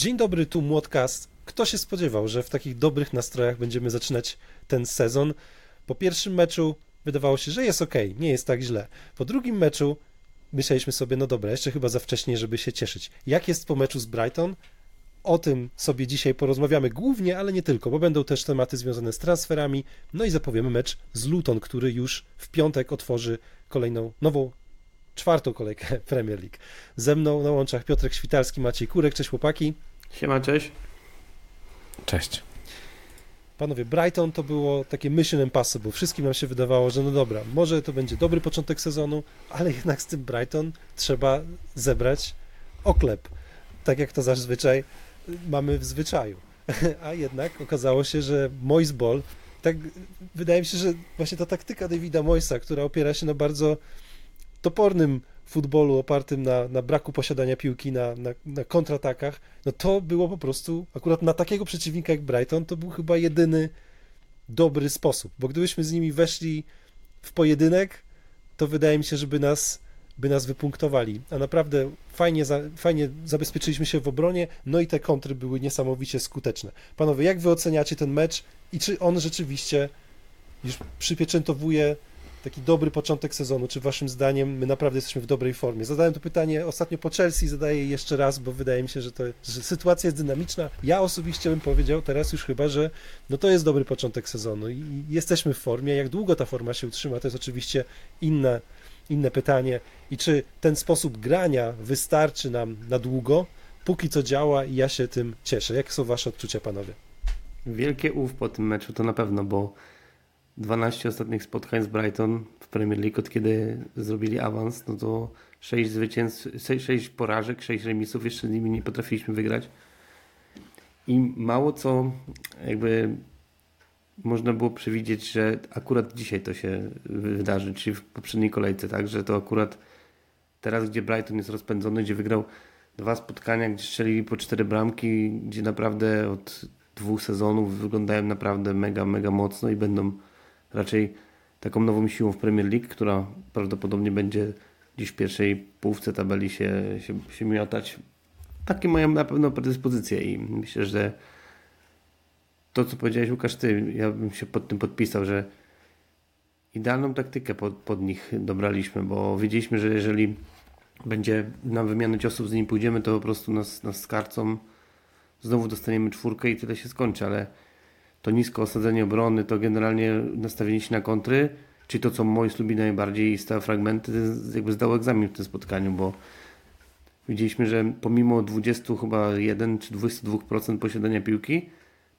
Dzień dobry, tu Młodcast. Kto się spodziewał, że w takich dobrych nastrojach będziemy zaczynać ten sezon? Po pierwszym meczu wydawało się, że jest ok, nie jest tak źle. Po drugim meczu myśleliśmy sobie, no dobra, jeszcze chyba za wcześnie, żeby się cieszyć. Jak jest po meczu z Brighton? O tym sobie dzisiaj porozmawiamy głównie, ale nie tylko, bo będą też tematy związane z transferami, no i zapowiemy mecz z Luton, który już w piątek otworzy kolejną, nową, czwartą kolejkę Premier League. Ze mną na łączach Piotrek Świtalski, Maciej Kurek, cześć chłopaki. Siema, cześć. Cześć. Panowie, Brighton to było takie mission impossible. Wszystkim nam się wydawało, że no dobra, może to będzie dobry początek sezonu, ale jednak z tym Brighton trzeba zebrać oklep. Tak jak to zazwyczaj mamy w zwyczaju. A jednak okazało się, że Moise Ball, tak wydaje mi się, że właśnie ta taktyka Davida Moisa, która opiera się na bardzo topornym futbolu opartym na, na braku posiadania piłki, na, na, na kontratakach, no to było po prostu, akurat na takiego przeciwnika jak Brighton, to był chyba jedyny dobry sposób, bo gdybyśmy z nimi weszli w pojedynek, to wydaje mi się, żeby nas, by nas wypunktowali, a naprawdę fajnie, za, fajnie zabezpieczyliśmy się w obronie, no i te kontry były niesamowicie skuteczne. Panowie, jak wy oceniacie ten mecz i czy on rzeczywiście już przypieczętowuje taki dobry początek sezonu? Czy waszym zdaniem my naprawdę jesteśmy w dobrej formie? Zadałem to pytanie ostatnio po Chelsea, zadaję je jeszcze raz, bo wydaje mi się, że, to, że sytuacja jest dynamiczna. Ja osobiście bym powiedział teraz już chyba, że no to jest dobry początek sezonu i jesteśmy w formie. Jak długo ta forma się utrzyma, to jest oczywiście inne, inne pytanie. I czy ten sposób grania wystarczy nam na długo? Póki co działa i ja się tym cieszę. Jakie są wasze odczucia, panowie? Wielkie ów po tym meczu to na pewno, bo 12 ostatnich spotkań z Brighton w Premier League, od kiedy zrobili awans, no to 6 zwycięstw, 6, 6 porażek, 6 remisów, jeszcze z nimi nie potrafiliśmy wygrać. I mało co jakby można było przewidzieć, że akurat dzisiaj to się wydarzy, czyli w poprzedniej kolejce, tak, że to akurat teraz, gdzie Brighton jest rozpędzony, gdzie wygrał dwa spotkania, gdzie strzelili po cztery bramki, gdzie naprawdę od dwóch sezonów wyglądają naprawdę mega, mega mocno i będą raczej taką nową siłą w Premier League, która prawdopodobnie będzie dziś w pierwszej półce tabeli się, się, się miotać. Takie mają na pewno predyspozycje i myślę, że to, co powiedziałeś Łukasz, ty, ja bym się pod tym podpisał, że idealną taktykę pod, pod nich dobraliśmy, bo wiedzieliśmy, że jeżeli będzie nam wymiana ciosów, z nimi pójdziemy, to po prostu nas, nas skarcą, znowu dostaniemy czwórkę i tyle się skończy, ale to nisko osadzenie obrony, to generalnie nastawienie się na kontry, czyli to, co Mois lubi najbardziej, stałe fragmenty, jakby zdał egzamin w tym spotkaniu, bo widzieliśmy, że pomimo 20 chyba 1 czy 22% posiadania piłki,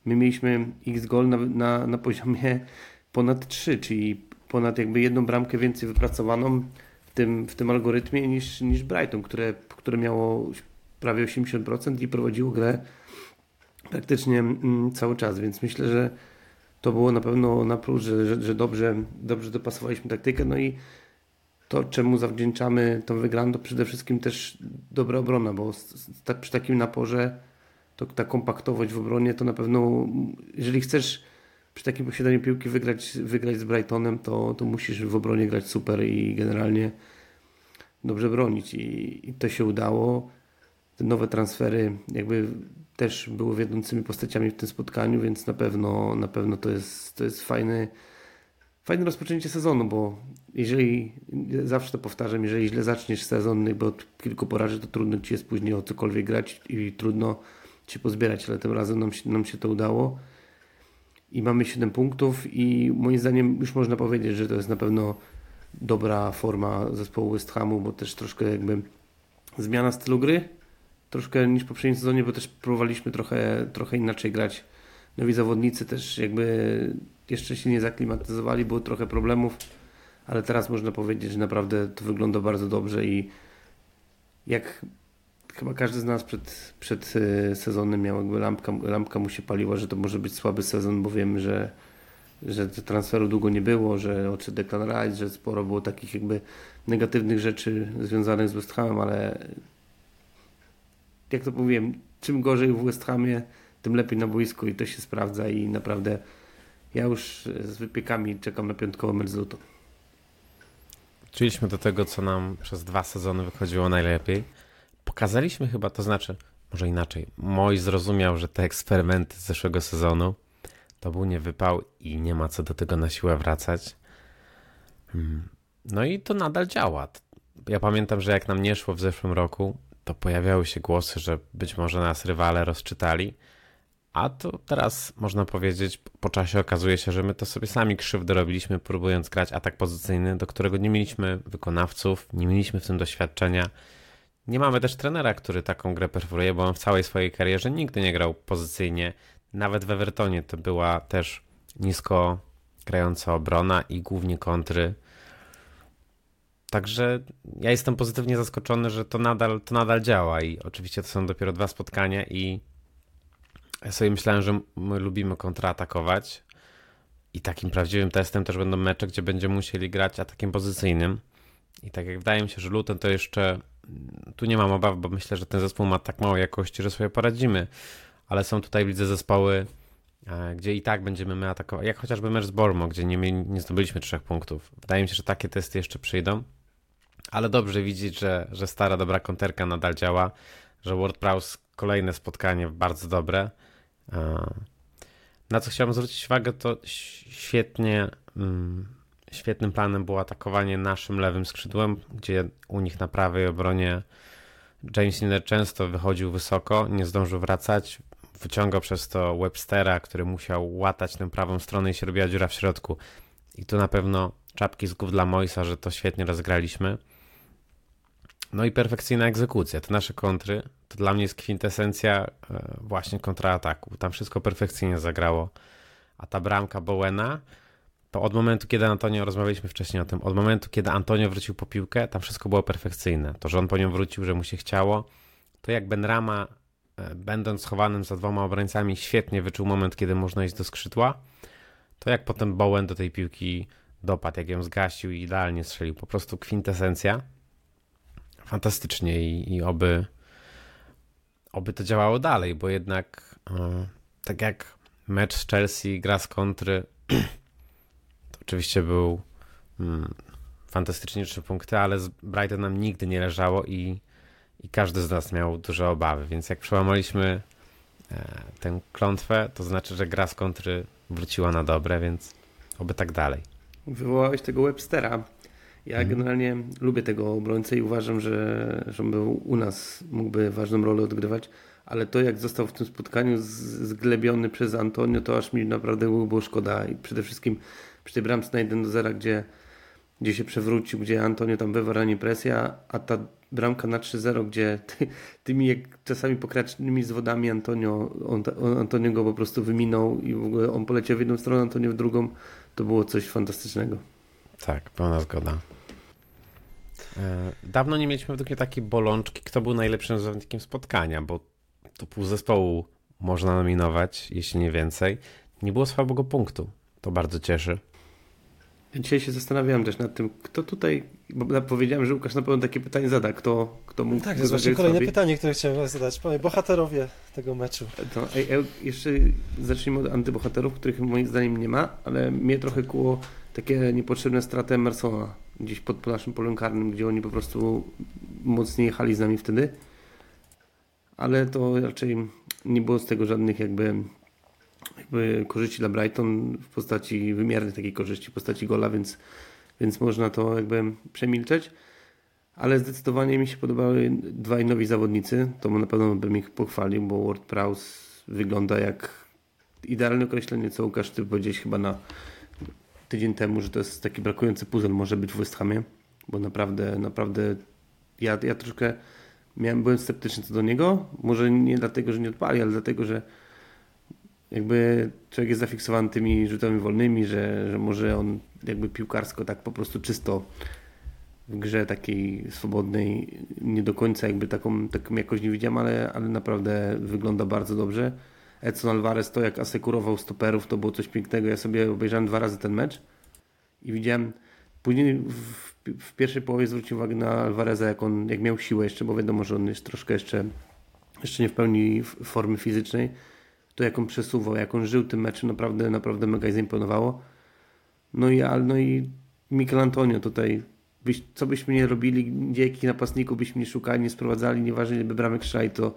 my mieliśmy x gol na, na, na poziomie ponad 3, czyli ponad jakby jedną bramkę więcej wypracowaną w tym, w tym algorytmie niż, niż Brighton, które, które miało prawie 80% i prowadziło grę praktycznie mm, cały czas, więc myślę, że to było na pewno na plus, że, że, że dobrze, dobrze dopasowaliśmy taktykę, no i to, czemu zawdzięczamy tą wygraną, to przede wszystkim też dobra obrona, bo przy takim naporze to ta kompaktowość w obronie to na pewno, jeżeli chcesz przy takim posiadaniu piłki wygrać, wygrać z Brightonem, to, to musisz w obronie grać super i generalnie dobrze bronić i, i to się udało. Te nowe transfery jakby też były wiodącymi postaciami w tym spotkaniu, więc na pewno, na pewno to jest, to jest fajny, fajne rozpoczęcie sezonu, bo jeżeli, zawsze to powtarzam, jeżeli źle zaczniesz sezon, bo od kilku porażek, to trudno ci jest później o cokolwiek grać i trudno ci pozbierać, ale tym razem nam się, nam się to udało. I mamy 7 punktów i moim zdaniem już można powiedzieć, że to jest na pewno dobra forma zespołu West Hamu, bo też troszkę jakby zmiana stylu gry, troszkę niż w poprzednim sezonie, bo też próbowaliśmy trochę, trochę inaczej grać. Nowi zawodnicy też jakby jeszcze się nie zaklimatyzowali, było trochę problemów, ale teraz można powiedzieć, że naprawdę to wygląda bardzo dobrze i jak chyba każdy z nas przed, przed e, sezonem miał jakby lampka, lampka mu się paliła, że to może być słaby sezon, bo wiemy, że, że transferu długo nie było, że odszedł Declan Rice, że sporo było takich jakby negatywnych rzeczy związanych z West Hamem, ale jak to mówiłem, czym gorzej w West Hamie, tym lepiej na boisku i to się sprawdza i naprawdę ja już z wypiekami czekam na piątkowy mecz z Luton. Do tego, co nam przez dwa sezony wychodziło najlepiej. Pokazaliśmy chyba, to znaczy może inaczej. Moj zrozumiał, że te eksperymenty z zeszłego sezonu to był niewypał i nie ma co do tego na siłę wracać. Hmm. No i to nadal działa. Ja pamiętam, że jak nam nie szło w zeszłym roku, to pojawiały się głosy, że być może nas rywale rozczytali. A to teraz można powiedzieć, po czasie okazuje się, że my to sobie sami krzywdę robiliśmy, próbując grać atak pozycyjny, do którego nie mieliśmy wykonawców, nie mieliśmy w tym doświadczenia. Nie mamy też trenera, który taką grę preferuje, bo on w całej swojej karierze nigdy nie grał pozycyjnie. Nawet w Evertonie to była też nisko grająca obrona i głównie kontry. Także ja jestem pozytywnie zaskoczony, że to nadal, to nadal działa i oczywiście to są dopiero dwa spotkania i ja sobie myślałem, że my lubimy kontratakować i takim prawdziwym testem też będą mecze, gdzie będziemy musieli grać atakiem pozycyjnym. I tak jak wydaje mi się, że Luton to jeszcze tu nie mam obaw, bo myślę, że ten zespół ma tak mało jakości, że sobie poradzimy, ale są tutaj widzę zespoły, e, gdzie i tak będziemy my atakować, jak chociażby mecz z Bormo, gdzie nie, nie zdobyliśmy trzech punktów. Wydaje mi się, że takie testy jeszcze przyjdą, ale dobrze widzieć, że, że stara dobra konterka nadal działa, że WordPress kolejne spotkanie bardzo dobre. E, na co chciałbym zwrócić uwagę, to świetnie mm, świetnym planem było atakowanie naszym lewym skrzydłem, gdzie u nich na prawej obronie James Miller często wychodził wysoko, nie zdążył wracać, wyciągał przez to Webstera, który musiał łatać tę prawą stronę i się robiła dziura w środku. I tu na pewno czapki z głów dla Moisa, że to świetnie rozgraliśmy. No i perfekcyjna egzekucja. Te nasze kontry to dla mnie jest kwintesencja e, właśnie kontrataku. Tam wszystko perfekcyjnie zagrało. A ta bramka Bowena to od momentu, kiedy Antonio, rozmawialiśmy wcześniej o tym, od momentu, kiedy Antonio wrócił po piłkę, tam wszystko było perfekcyjne. To, że on po nią wrócił, że mu się chciało, to jak Benrama, e, będąc schowanym za dwoma obrońcami, świetnie wyczuł moment, kiedy można iść do skrzydła, to jak potem Bowen do tej piłki dopadł, jak ją zgasił i idealnie strzelił. Po prostu kwintesencja. Fantastycznie i, i oby, oby to działało dalej, bo jednak e, tak jak mecz z Chelsea, gra z kontry Oczywiście był mm, fantastycznie trzy punkty, ale z Brighton nam nigdy nie leżało i, i każdy z nas miał duże obawy, więc jak przełamaliśmy e, tę klątwę, to znaczy, że gra z kontry wróciła na dobre, więc oby tak dalej. Wywołałeś tego Webstera. Ja hmm. generalnie lubię tego obrońcę i uważam, że, że był u nas mógłby ważną rolę odgrywać, ale to jak został w tym spotkaniu zglebiony przez Antonio, to aż mi naprawdę było szkoda i przede wszystkim przy tej bramce na 1 do 0, gdzie, gdzie się przewrócił, gdzie Antonio tam wywarła presja, a ta bramka na 3-0, gdzie ty, tymi jak czasami pokracznymi zwodami Antonio, on, on, Antonio go po prostu wyminął i w ogóle on poleciał w jedną stronę, Antonio w drugą. To było coś fantastycznego. Tak, pełna zgoda. E, dawno nie mieliśmy według mnie takiej bolączki, kto był najlepszym zawodnikiem spotkania, bo to pół zespołu można nominować, jeśli nie więcej. Nie było słabego punktu. To bardzo cieszy. Dzisiaj się zastanawiałem też nad tym, kto tutaj, bo powiedziałem, że Łukasz na pewno takie pytanie zada, kto, kto mógł... Tak, to jest właśnie kolejne pytanie, które chciałem zadać. Bohaterowie tego meczu. Jeszcze zacznijmy od antybohaterów, których moim zdaniem nie ma, ale mnie trochę kuło takie niepotrzebne straty Emersona gdzieś pod naszym polem karnym, gdzie oni po prostu mocniej jechali z nami wtedy. Ale to raczej nie było z tego żadnych jakby jakby korzyści dla Brighton w postaci wymiernej takiej korzyści, w postaci gola, więc, więc można to jakby przemilczeć. Ale zdecydowanie mi się podobały dwaj nowi zawodnicy. To na pewno bym ich pochwalił, bo Ward Prowse wygląda jak idealne określenie, co Łukasz ty powiedziałeś chyba na tydzień temu, że to jest taki brakujący puzzle może być w West Hamie, bo naprawdę, naprawdę ja, ja troszkę miałem, byłem sceptyczny co do niego. Może nie dlatego, że nie odpali, ale dlatego, że jakby człowiek jest zafiksowany tymi rzutami wolnymi, że, że może on jakby piłkarsko tak po prostu czysto w grze takiej swobodnej nie do końca jakby taką, taką jakoś nie widziałem, ale, ale naprawdę wygląda bardzo dobrze. Edson Alvarez to jak asekurował stoperów to było coś pięknego. Ja sobie obejrzałem dwa razy ten mecz i widziałem później w, w pierwszej połowie zwróciłem uwagę na Alvareza jak on jak miał siłę jeszcze, bo wiadomo, że on jest troszkę jeszcze jeszcze nie w pełni formy fizycznej to jak on przesuwał, jak on żył tym meczem, naprawdę, naprawdę mega zaimponowało. No i, no i Mikel Antonio tutaj, byś, co byśmy nie robili, gdzie jakich napastników byśmy nie szukali, nie sprowadzali, nieważne ile by bramek strzelali, to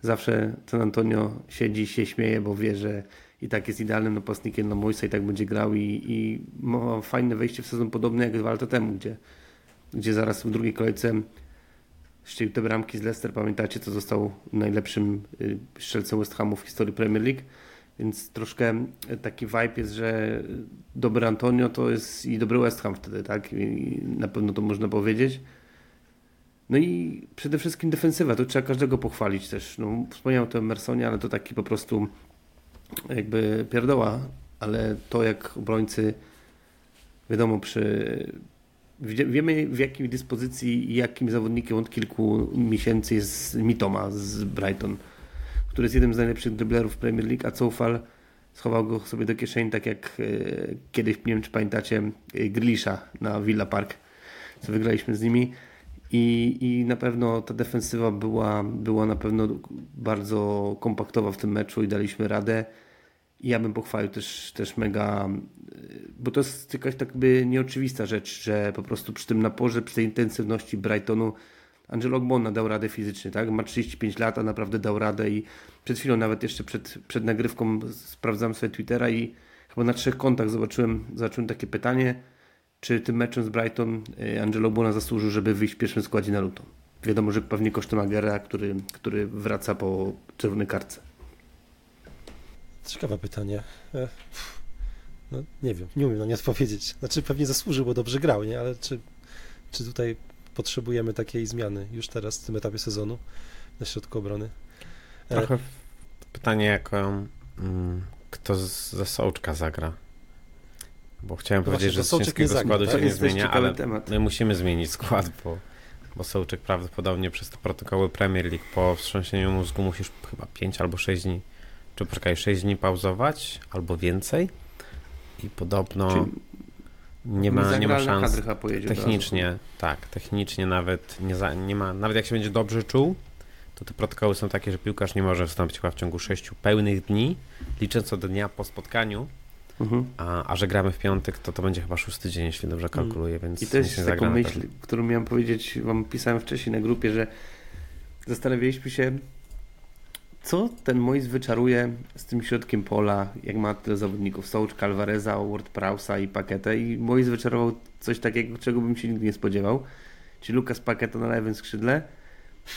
zawsze San Antonio siedzi, się śmieje, bo wie, że i tak jest idealnym napastnikiem na Moisa i tak będzie grał i, i ma fajne wejście w sezon podobny jak dwa lata temu, gdzie, gdzie zaraz w drugiej kolejce szczelił te bramki z Leicester, pamiętacie, to został najlepszym y, strzelcem West Hamu w historii Premier League, więc troszkę taki vibe jest, że dobry Antonio to jest i dobry West Ham wtedy, tak? I na pewno to można powiedzieć. No i przede wszystkim defensywa, to trzeba każdego pochwalić też. No, wspomniałem o Emersonie, ale to taki po prostu jakby pierdoła, ale to jak obrońcy wiadomo przy wiemy w jakiej dyspozycji i jakim zawodnikiem od kilku miesięcy jest Mitoma z Brighton, który jest jednym z najlepszych driblerów Premier League, a Coufal schował go sobie do kieszeni, tak jak e, kiedyś, nie wiem czy pamiętacie, e, Grillisza na Villa Park, co wygraliśmy z nimi. I, I na pewno ta defensywa była, była na pewno bardzo kompaktowa w tym meczu i daliśmy radę. Ja bym pochwalił też, też mega, bo to jest jakaś tak by nieoczywista rzecz, że po prostu przy tym naporze, przy tej intensywności Brightonu Angelo Gbona dał radę fizycznie, tak? Ma 35 lat, a naprawdę dał radę i przed chwilą, nawet jeszcze przed, przed nagrywką sprawdzam sobie Twittera i chyba na trzech kontach zobaczyłem, zobaczyłem takie pytanie, czy tym meczem z Brighton y, Angelo Bona zasłużył, żeby wyjść w pierwszym składzie na. Wiadomo, że pewnie kosztem Agera, który, który wraca po czerwonej kartce. Ciekawe pytanie. E, no, nie wiem, nie umiem na nie odpowiedzieć. Znaczy pewnie zasłużył, bo dobrze grał, nie? Ale czy, czy tutaj potrzebujemy takiej zmiany już teraz w tym etapie sezonu na środku obrony? E, Trochę pytanie jako mm, kto ze Sołczka zagra? Bo chciałem no powiedzieć, właśnie, że z ciężkiego składu tak? się nie zmienia, ale temat. my musimy zmienić skład, bo, bo Sołczek prawdopodobnie przez te protokoły Premier League po wstrząsieniu mózgu musisz chyba 5 albo 6 dni, czy poczekaj, 6 dni pauzować albo więcej? I podobno Czyli nie ma, nie ma szans. Technicznie, tak, technicznie nawet nie, za, nie ma, nawet jak się będzie dobrze czuł, to te protokoły są takie, że piłkarz nie może wstąpić chyba w ciągu 6 pełnych dni, licząc od dnia po spotkaniu, Mhm. A, a że gramy w piątek, to to będzie chyba szósty dzień, jeśli dobrze mhm. kalkuluję, więc I to jest taką myśl, którą miałem powiedzieć, wam pisałem wcześniej na grupie, że zastanawialiśmy się, co ten Mois wyczaruje z tym środkiem pola, jak ma tyle zawodników, Sołczka, Alvareza, Ward-Prowsa i Paketę i Mois wyczarował coś takiego, czego bym się nigdy nie spodziewał, czyli Lukas Paketa na lewym skrzydle?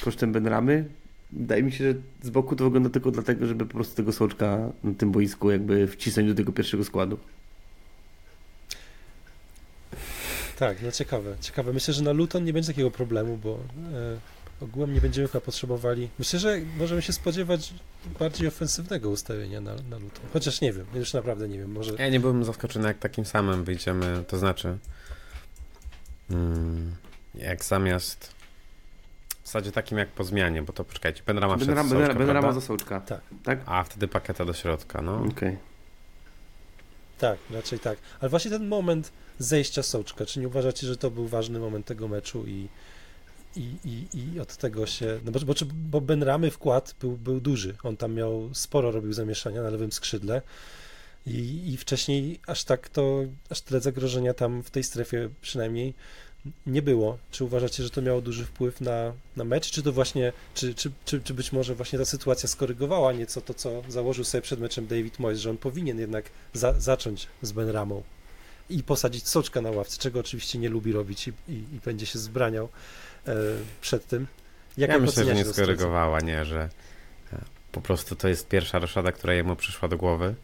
Kosztem Benramy, Wydaje mi się, że z boku to wygląda tylko dlatego, żeby po prostu tego Sołczka na tym boisku jakby wcisnąć do tego pierwszego składu. Tak, no ciekawe, ciekawe. Myślę, że na Luton nie będzie takiego problemu, bo e, ogółem nie będziemy chyba potrzebowali. Myślę, że możemy się spodziewać bardziej ofensywnego ustawienia na, na Luton. Chociaż nie wiem, już naprawdę nie wiem. Może... Ja nie byłbym zaskoczony, jak takim samym wyjdziemy, to znaczy hmm, jak zamiast w zasadzie takim jak po zmianie, bo to poczekajcie, Benrama przed Benrama, Benrama, Benrama za Sołczka. Tak. tak. A wtedy paketa do środka, no. Okej. Okay. Tak, raczej tak. Ale właśnie ten moment zejścia Sołczka, czy nie uważacie, że to był ważny moment tego meczu i, i, i, i od tego się... No bo, bo, bo Benramy wkład był, był duży. On tam miał, sporo robił zamieszania na lewym skrzydle. I, I wcześniej aż tak to, aż tyle zagrożenia tam w tej strefie przynajmniej nie było. Czy uważacie, że to miało duży wpływ na, na mecz, czy to właśnie, czy, czy, czy, czy być może właśnie ta sytuacja skorygowała nieco to, co założył sobie przed meczem David Moyes, że on powinien jednak za, zacząć z Benramą i posadzić Soczka na ławce, czego oczywiście nie lubi robić i, i, i będzie się zbraniał przed tym. Jak ja myślę, że nie skorygowała, nie, że e, po prostu to jest pierwsza roszada, która jemu przyszła do głowy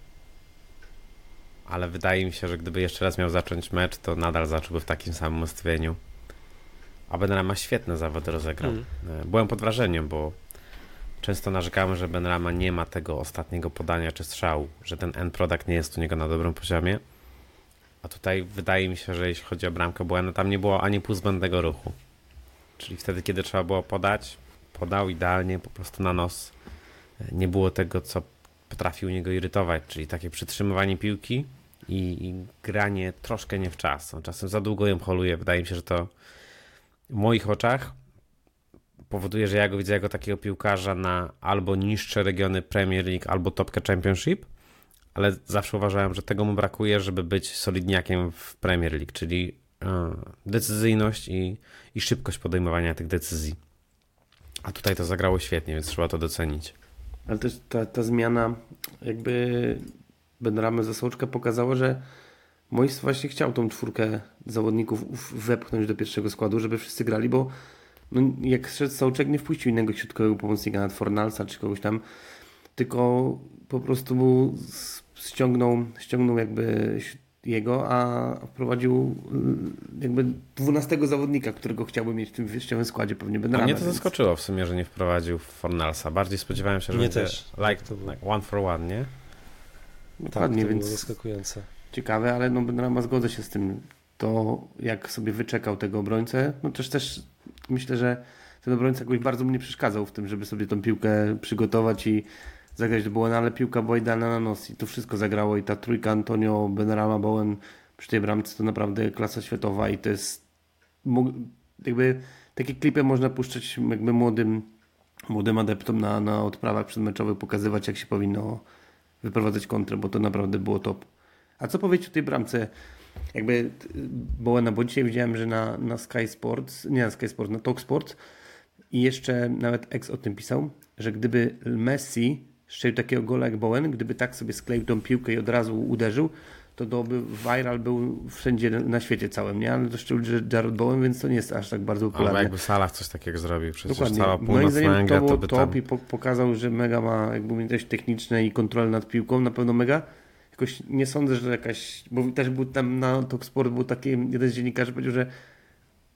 ale wydaje mi się, że gdyby jeszcze raz miał zacząć mecz, to nadal zacząłby w takim samym ustawieniu. A Benrama świetne zawody rozegrał. Mm. Byłem pod wrażeniem, bo często narzekamy, że Benrama nie ma tego ostatniego podania czy strzału, że ten end product nie jest u niego na dobrym poziomie. A tutaj wydaje mi się, że jeśli chodzi o bramkę Błęda, tam nie było ani pół zbędnego ruchu. Czyli wtedy, kiedy trzeba było podać, podał idealnie, po prostu na nos. Nie było tego, co potrafi u niego irytować, czyli takie przytrzymywanie piłki i, i granie troszkę nie w czas. On czasem za długo ją holuje. Wydaje mi się, że to w moich oczach powoduje, że ja go widzę jako takiego piłkarza na albo niższe regiony Premier League, albo topkę Championship, ale zawsze uważałem, że tego mu brakuje, żeby być solidniakiem w Premier League, czyli e, decyzyjność i, i szybkość podejmowania tych decyzji. A tutaj to zagrało świetnie, więc trzeba to docenić. Ale też ta, ta zmiana jakby Benramy za Sołczka pokazała, że Mois właśnie chciał tą czwórkę zawodników wepchnąć do pierwszego składu, żeby wszyscy grali, bo no, jak szedł Sołczek nie wpuścił innego środkowego pomocnika, nad Fornalsa czy kogoś tam, tylko po prostu ściągnął, ściągnął jakby jego, a wprowadził y, jakby dwunastego zawodnika, którego chciałby mieć w tym wyjściowym składzie, pewnie będę Mnie to więc... zaskoczyło w sumie, że nie wprowadził Fornalsa. Bardziej spodziewałem się, że mnie będzie też. Like, like one for one, nie? Dokładnie, tak, to więc zaskakujące. Ciekawe, ale no Benrama zgodzę się z tym. To jak sobie wyczekał tego obrońcę, no też też myślę, że ten obrońca jakoś bardzo mnie przeszkadzał w tym, żeby sobie tą piłkę przygotować i zagrać do Bowena, ale piłka była idealna na nos i to wszystko zagrało i ta trójka Antonio, Benrama, Bowen przy tej bramce to naprawdę klasa światowa i to jest jakby takie klipy można puszczać jakby młodym, młodym adeptom na, na odprawach przedmeczowych, pokazywać jak się powinno wyprowadzać kontrę, bo to naprawdę było top. A co powiedzieć o tej bramce? Jakby Bowena, bo dzisiaj widziałem, że na, na Sky Sports, nie na Sky Sports, na Talk Sports i jeszcze nawet ex o tym pisał, że gdyby Messi strzelił takiego gola jak Bowen, gdyby tak sobie skleił tą piłkę i od razu uderzył, to to by viral był wszędzie na świecie całym, nie? Ale to szczególnie, Jared Bowen, więc to nie jest aż tak bardzo popularne. Ale jakby Salah coś takiego zrobił, przecież Dokładnie. cała Moim zdaniem to to top tam... i po pokazał, że mega ma jakby umiejętności techniczne i kontrolę nad piłką, na pewno mega. Jakoś nie sądzę, że jakaś, bo też był tam na Talk Sport, był taki jeden z dziennikarzy powiedział, że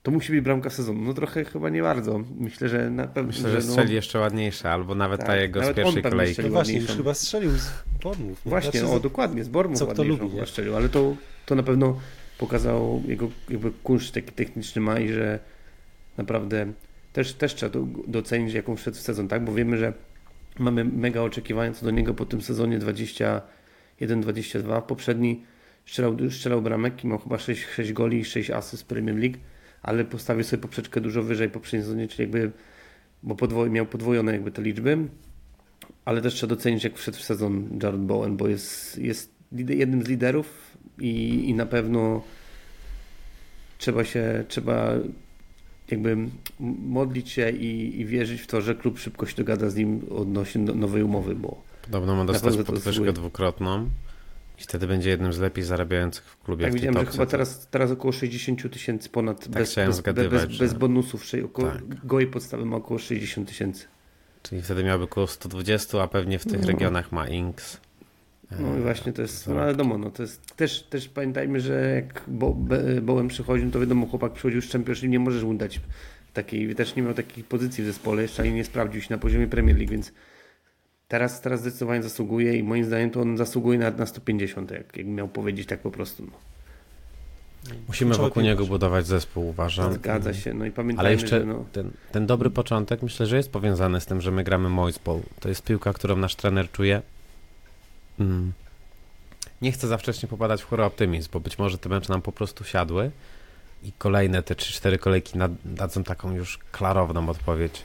to musi być bramka sezonu. No trochę chyba nie bardzo. Myślę, że na pewno. Myślę, że strzeli no... jeszcze ładniejsze, albo nawet tak, ta jego z pierwszej kolejki. No właśnie, już chyba strzelił z Bormów. Właśnie, znaczy, o dokładnie, z Bormów co kto lubi, nie? strzelił, ale to, to na pewno pokazał jego jakby kunszt taki techniczny ma i że naprawdę też, też trzeba docenić jaką wszedł w sezon, tak? Bo wiemy, że mamy mega oczekiwania co do niego po tym sezonie 21-22. Poprzedni strzelał, strzelał bramek i miał chyba 6, 6 goli i 6 asyst Premier League ale postawił sobie poprzeczkę dużo wyżej poprzedniej sezonie, czyli jakby, bo podwoj, miał podwojone jakby te liczby, ale też trzeba docenić, jak wszedł w sezon Jared Bowen, bo jest, jest jednym z liderów i, i na pewno trzeba się, trzeba jakby modlić się i, i wierzyć w to, że klub szybko się dogada z nim odnośnie nowej umowy, bo Podobno ma dostać podwyżkę dwukrotną. I wtedy będzie jednym z lepiej zarabiających w klubie. Tak, widziałem, że chyba teraz, teraz około 60 tysięcy ponad tak bez, bez, bez, bez, bonusów, około tak. gołej podstawy ma około 60 tysięcy. Czyli wtedy miałby około 120, a pewnie w tych no. regionach ma Inks. No i właśnie to jest, no ale wiadomo, no to jest też, też pamiętajmy, że jak Bo, Bołem przychodzi, no to wiadomo, chłopak przychodził z Championship, nie możesz mu dać takiej, też nie miał takich pozycji w zespole, jeszcze ani nie sprawdził się na poziomie Premier League, więc Teraz, teraz zdecydowanie zasługuje i moim zdaniem to on zasługuje na, na 150, jak, jak miał powiedzieć tak po prostu. No. Musimy wokół niego budować zespół, uważam. Zgadza się, no i pamiętajmy, Ale jeszcze no... ten, ten dobry początek myślę, że jest powiązany z tym, że my gramy Moisball. To jest piłka, którą nasz trener czuje. Mm. Nie chcę za wcześnie popadać w chóry optymizm, bo być może te mecze nam po prostu siadły i kolejne te 3-4 kolejki dadzą taką już klarowną odpowiedź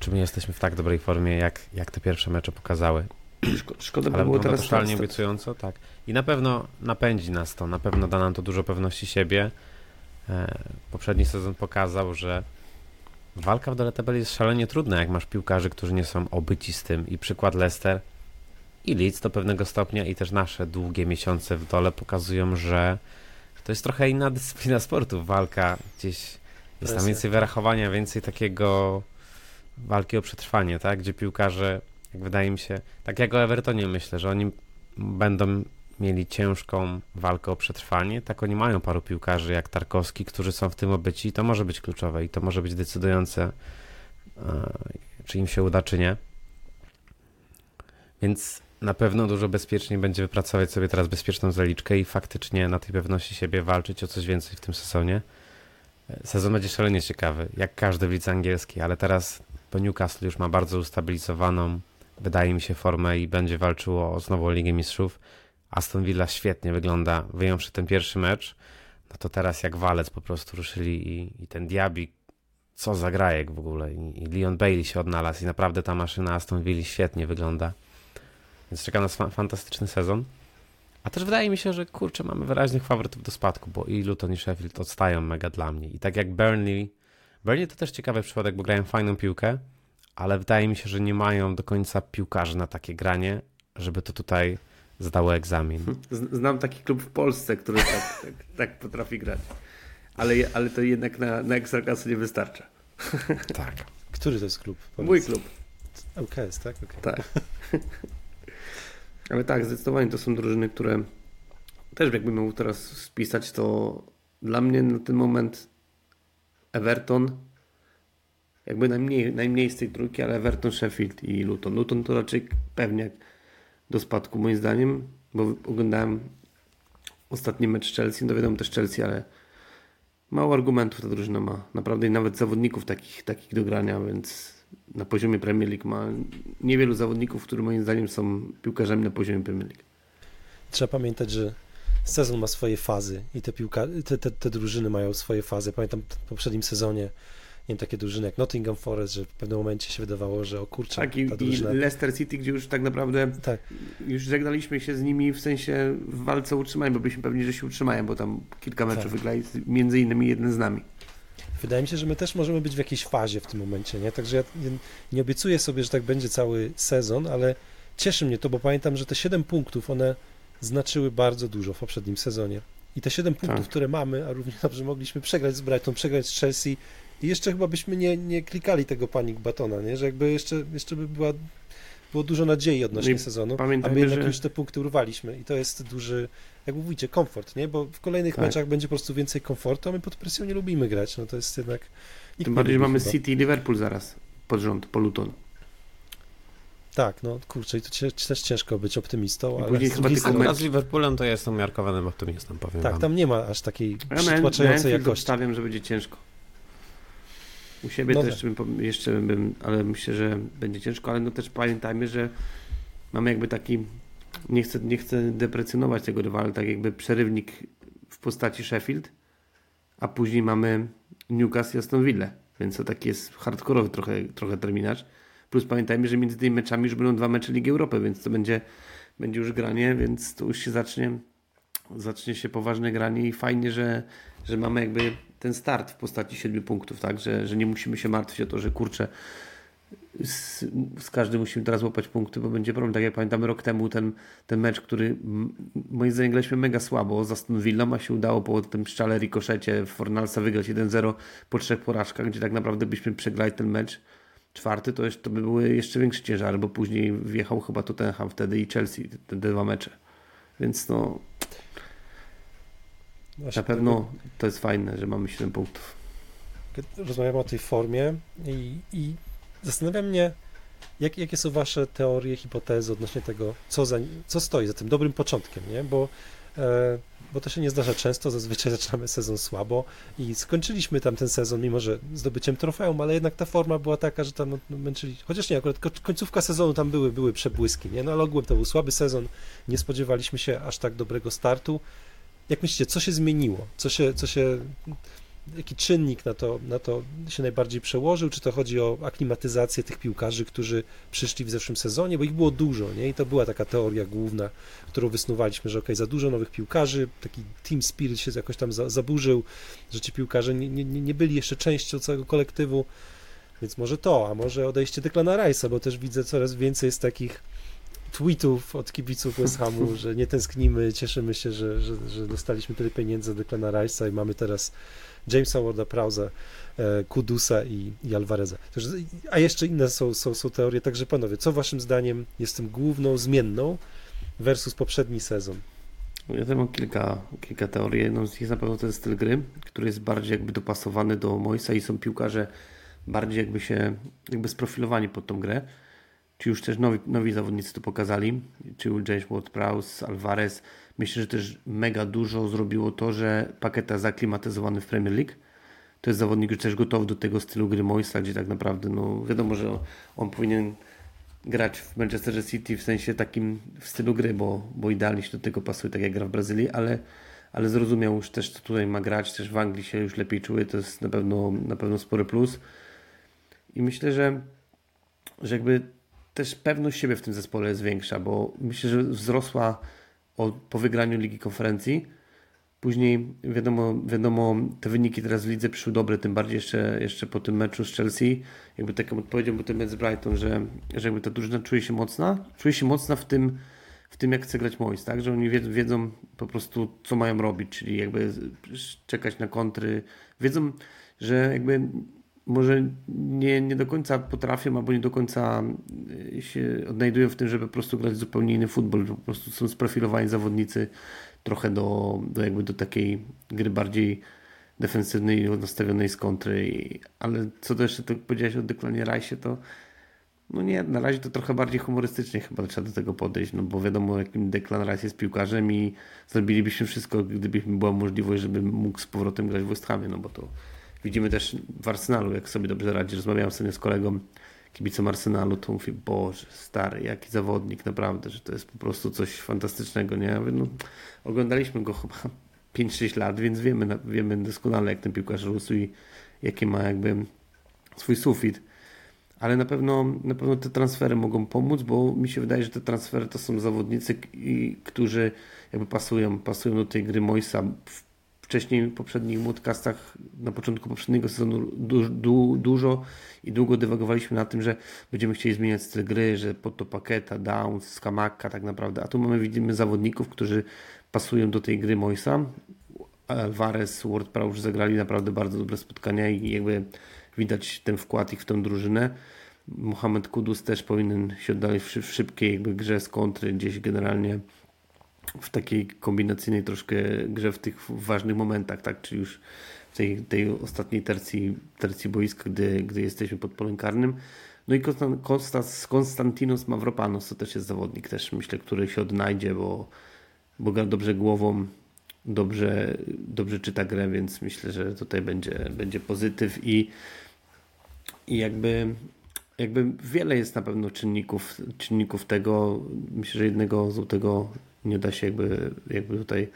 czy my jesteśmy w tak dobrej formie, jak, jak te pierwsze mecze pokazały. Szkoda, by było teraz totalnie obiecująco, tak. I na pewno napędzi nas to, na pewno da nam to dużo pewności siebie. E, poprzedni sezon pokazał, że walka w dole tabeli jest szalenie trudna, jak masz piłkarzy, którzy nie są obyci z tym. I przykład Leicester i Leeds do pewnego stopnia i też nasze długie miesiące w dole pokazują, że to jest trochę inna dyscyplina sportu. Walka gdzieś jest tam więcej wyrachowania, więcej takiego walki o przetrwanie, tak? Gdzie piłkarze, jak wydaje mi się, tak jak o Evertonie myślę, że oni będą mieli ciężką walkę o przetrwanie, tak oni mają paru piłkarzy jak Tarkowski, którzy są w tym obyci i to może być kluczowe i to może być decydujące, e, czy im się uda, czy nie. Więc na pewno dużo bezpieczniej będzie wypracować sobie teraz bezpieczną zaliczkę i faktycznie na tej pewności siebie walczyć o coś więcej w tym sezonie. E, sezon będzie szalenie ciekawy, jak każdy w lidze angielskiej, ale teraz bo Newcastle już ma bardzo ustabilizowaną, wydaje mi się, formę i będzie walczyło o znowu Ligę Mistrzów. Aston Villa świetnie wygląda, wyjąwszy ten pierwszy mecz. No to teraz jak walec po prostu ruszyli i, i ten Diaby, co za grajek w ogóle. I, I Leon Bailey się odnalazł i naprawdę ta maszyna Aston Villa świetnie wygląda. Więc czeka nas fa fantastyczny sezon. A też wydaje mi się, że kurczę, mamy wyraźnych faworytów do spadku, bo i Luton i Sheffield odstają mega dla mnie. I tak jak Burnley Burnley to też ciekawy przypadek, bo grają fajną piłkę, ale wydaje mi się, że nie mają do końca piłkarzy na takie granie, żeby to tutaj zdało egzamin. Znam taki klub w Polsce, który tak, tak, tak potrafi grać. Ale, ale to jednak na, na ekstraklasy nie wystarcza. Tak. Który to jest klub? Powiedz. Mój klub. LKS, tak? Okay. Tak. Ale tak, zdecydowanie to są drużyny, które też jakbym mógł teraz spisać, to dla mnie na ten moment Everton jakby najmniej, najmniej z tych trójki, ale Everton, Sheffield i Luton. Luton to raczej pewnie do spadku moim zdaniem, bo oglądałem ostatni mecz Chelsea, no wiadomo też Chelsea, ale mało argumentów ta drużyna ma. Naprawdę i nawet zawodników takich, takich do grania, więc na poziomie Premier League ma niewielu zawodników, którzy moim zdaniem są piłkarzami na poziomie Premier League. Trzeba pamiętać, że sezon ma swoje fazy i te, piłka, te, te, te drużyny mają swoje fazy. Pamiętam w poprzednim sezonie nie wiem, takie drużyny jak Nottingham Forest, że w pewnym momencie się wydawało, że o kurczę, tak, i, drużyna... i Leicester City, gdzie już tak naprawdę tak. już żegnaliśmy się z nimi w sensie w walce o utrzymanie, bo byliśmy pewni, że się utrzymają, bo tam kilka meczów tak. wygrali, między innymi jeden z nami. Wydaje mi się, że my też możemy być w jakiejś fazie w tym momencie, nie? Także ja nie obiecuję sobie, że tak będzie cały sezon, ale cieszy mnie to, bo pamiętam, że te 7 punktów, one znaczyły bardzo dużo w poprzednim sezonie. I te 7 punktów, tak. które mamy, a równie dobrze mogliśmy przegrać z Brighton, przegrać z Chelsea i jeszcze chyba byśmy nie, nie klikali tego panik batona, nie? Że jakby jeszcze, jeszcze by była, było dużo nadziei odnośnie no sezonu, a my jednak że... już te punkty urwaliśmy i to jest duży, jak mówicie, komfort, nie? Bo w kolejnych tak. meczach będzie po prostu więcej komfortu, a my pod presją nie lubimy grać, no to jest jednak... Tym bardziej, że mamy chyba. City i Liverpool zaraz pod rząd, po Luton. Tak, no kurczę, i to też ciężko być optymistą, ale później mecz... z Liverpoolem to jestem umiarkowanym optymistą, powiem Tak, wam. tam nie ma aż takiej ja przytłaczającej jakości. Stawiam, że będzie ciężko. U siebie no też tak. bym, jeszcze bym, ale myślę, że będzie ciężko, ale no też pamiętajmy, że mamy jakby taki, nie chcę, nie chcę deprecjonować tego rywala, tak jakby przerywnik w postaci Sheffield, a później mamy Newcastle i Aston Villa, więc to taki jest hardkorowy trochę, trochę terminarz. Plus pamiętajmy, że między tymi meczami już będą dwa mecze Ligi Europy, więc to będzie, będzie już granie, więc to już się zacznie, zacznie się poważne granie i fajnie, że, że mamy jakby ten start w postaci siedmiu punktów, tak, że, że nie musimy się martwić o to, że kurczę, z, z każdym musimy teraz łapać punkty, bo będzie problem. Tak jak pamiętamy rok temu ten, ten mecz, który moim zdaniem graliśmy mega słabo z Aston a się udało po tym szczale rikoszecie Fornalsa wygrać 1-0 po trzech porażkach, gdzie tak naprawdę byśmy przegrali ten mecz czwarty, to, jeszcze, to by były jeszcze większe ciężary, bo później wjechał chyba Tottenham wtedy i Chelsea, te, te dwa mecze. Więc no Właśnie na pewno to jest fajne, że mamy 7 punktów. Rozmawiamy o tej formie i, i zastanawia mnie, jak, jakie są Wasze teorie, hipotezy odnośnie tego, co, za, co stoi za tym dobrym początkiem, nie? Bo, e, bo to się nie zdarza często, zazwyczaj zaczynamy sezon słabo i skończyliśmy tam ten sezon, mimo że zdobyciem trofeum, ale jednak ta forma była taka, że tam no, męczyli, chociaż nie, akurat końcówka sezonu tam były, były przebłyski, nie? No ale ogółem to był słaby sezon, nie spodziewaliśmy się aż tak dobrego startu, jak myślicie, co się zmieniło? Co się, co się, jaki czynnik na to, na to się najbardziej przełożył? Czy to chodzi o aklimatyzację tych piłkarzy, którzy przyszli w zeszłym sezonie? Bo ich było dużo, nie? I to była taka teoria główna, którą wysnuwaliśmy, że ok, za dużo nowych piłkarzy, taki team spirit się jakoś tam zaburzył, że ci piłkarze nie, nie, nie byli jeszcze częścią całego kolektywu. Więc może to, a może odejście Declana Rice'a, bo też widzę coraz więcej jest takich tweetów od kibiców West Hamu, że nie tęsknimy, cieszymy się, że, że, że dostaliśmy tyle pieniędzy od Declana Rice'a i mamy teraz Jamesa Warda Prauza, e, Kudusa i, i Alvareza. A jeszcze inne są, są, są teorie, także panowie, co waszym zdaniem jest tym główną zmienną versus poprzedni sezon? Ja też mam kilka, kilka teorii. Jedną z nich na pewno to jest styl gry, który jest bardziej jakby dopasowany do Moisa i są piłkarze bardziej jakby się jakby sprofilowani pod tą grę czy już też nowi, nowi zawodnicy to pokazali, czy James Ward-Prowse, Alvarez. Myślę, że też mega dużo zrobiło to, że Paketa zaklimatyzowany w Premier League. To jest zawodnik już też gotowy do tego stylu gry Moisa, gdzie tak naprawdę, no wiadomo, że on powinien grać w Manchester City w sensie takim w stylu gry, bo, bo idealnie się do tego pasuje, tak jak gra w Brazylii, ale, ale zrozumiał już też, co tutaj ma grać, też w Anglii się już lepiej czuje, to jest na pewno, na pewno spory plus. I myślę, że, że jakby też pewność siebie w tym zespole jest większa, bo myślę, że wzrosła po wygraniu Ligi Konferencji, Później wiadomo, wiadomo, te wyniki teraz w lidze przyszły dobre, tym bardziej jeszcze, jeszcze po tym meczu z Chelsea. Jakby taką odpowiedzią był ten mecz z Brighton, że, że jakby ta drużyna czuje się mocna. Czuje się mocna w tym, w tym jak chce grać Mois, tak? Że oni wiedzą, wiedzą po prostu, co mają robić, czyli jakby czekać na kontry. Wiedzą, że jakby może nie, nie do końca potrafią, albo nie do końca się odnajdują w tym, żeby po prostu grać zupełnie inny futbol. Po prostu są sprofilowani zawodnicy trochę do, do, jakby do takiej gry bardziej defensywnej, nastawionej z kontry. Ale co to jeszcze to powiedziałeś o Declanie Rice, to no nie, na razie to trochę bardziej humorystycznie chyba trzeba do tego podejść, no bo wiadomo jakim Declan Rice jest piłkarzem i zrobilibyśmy wszystko, gdybyśmy była możliwość, żeby mógł z powrotem grać w West Hamie, no bo to widzimy też w Arsenalu, jak sobie dobrze radzi. Rozmawiałem sobie z kolegą kibicem Arsenalu, to mówi, Boże, stary, jaki zawodnik, naprawdę, że to jest po prostu coś fantastycznego, nie? Mówię, no, oglądaliśmy go chyba 5-6 lat, więc wiemy, wiemy doskonale, jak ten piłkarz rósł i jaki ma jakby swój sufit. Ale na pewno, na pewno te transfery mogą pomóc, bo mi się wydaje, że te transfery to są zawodnicy, którzy jakby pasują, pasują do tej gry Moisa. Wcześniej w poprzednich podcastach, na początku poprzedniego sezonu du, du, dużo i długo dywagowaliśmy na tym, że będziemy chcieli zmieniać styl gry, że pod to Paketa, Downs, Skamaka tak naprawdę. A tu mamy, widzimy zawodników, którzy pasują do tej gry Moisa. Alvarez, Ward już zagrali naprawdę bardzo dobre spotkania i jakby widać ten wkład ich w tę drużynę. Mohamed Kudus też powinien się oddalić w szybkiej jakby grze z kontry, gdzieś generalnie w takiej kombinacyjnej troszkę grze w tych ważnych momentach, tak, czy już w tej, tej ostatniej tercji, tercji boiska, gdy, gdy jesteśmy pod polem karnym. No i Konstantinos Mavropanos to też jest zawodnik, też myślę, który się odnajdzie, bo, bo gra dobrze głową, dobrze, dobrze czyta grę, więc myślę, że tutaj będzie, będzie pozytyw i, i jakby, jakby wiele jest na pewno czynników, czynników tego. Myślę, że jednego złotego nie da się jakby, jakby tutaj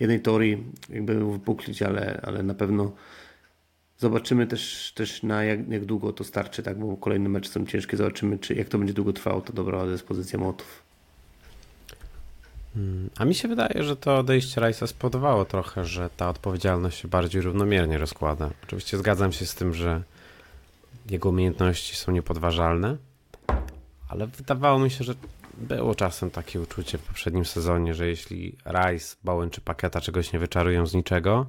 jednej teorii jakby wypuklić, ale, ale na pewno zobaczymy też, też na jak, jak długo to starczy, tak, bo kolejne mecze są ciężkie, zobaczymy czy jak to będzie długo trwało, to dobra dyspozycja motów. Hmm, a mi się wydaje, że to odejście Rajsa spowodowało trochę, że ta odpowiedzialność się bardziej równomiernie rozkłada. Oczywiście zgadzam się z tym, że jego umiejętności są niepodważalne, ale wydawało mi się, że było czasem takie uczucie w poprzednim sezonie, że jeśli Rice, Bowen czy Paketa czegoś nie wyczarują z niczego,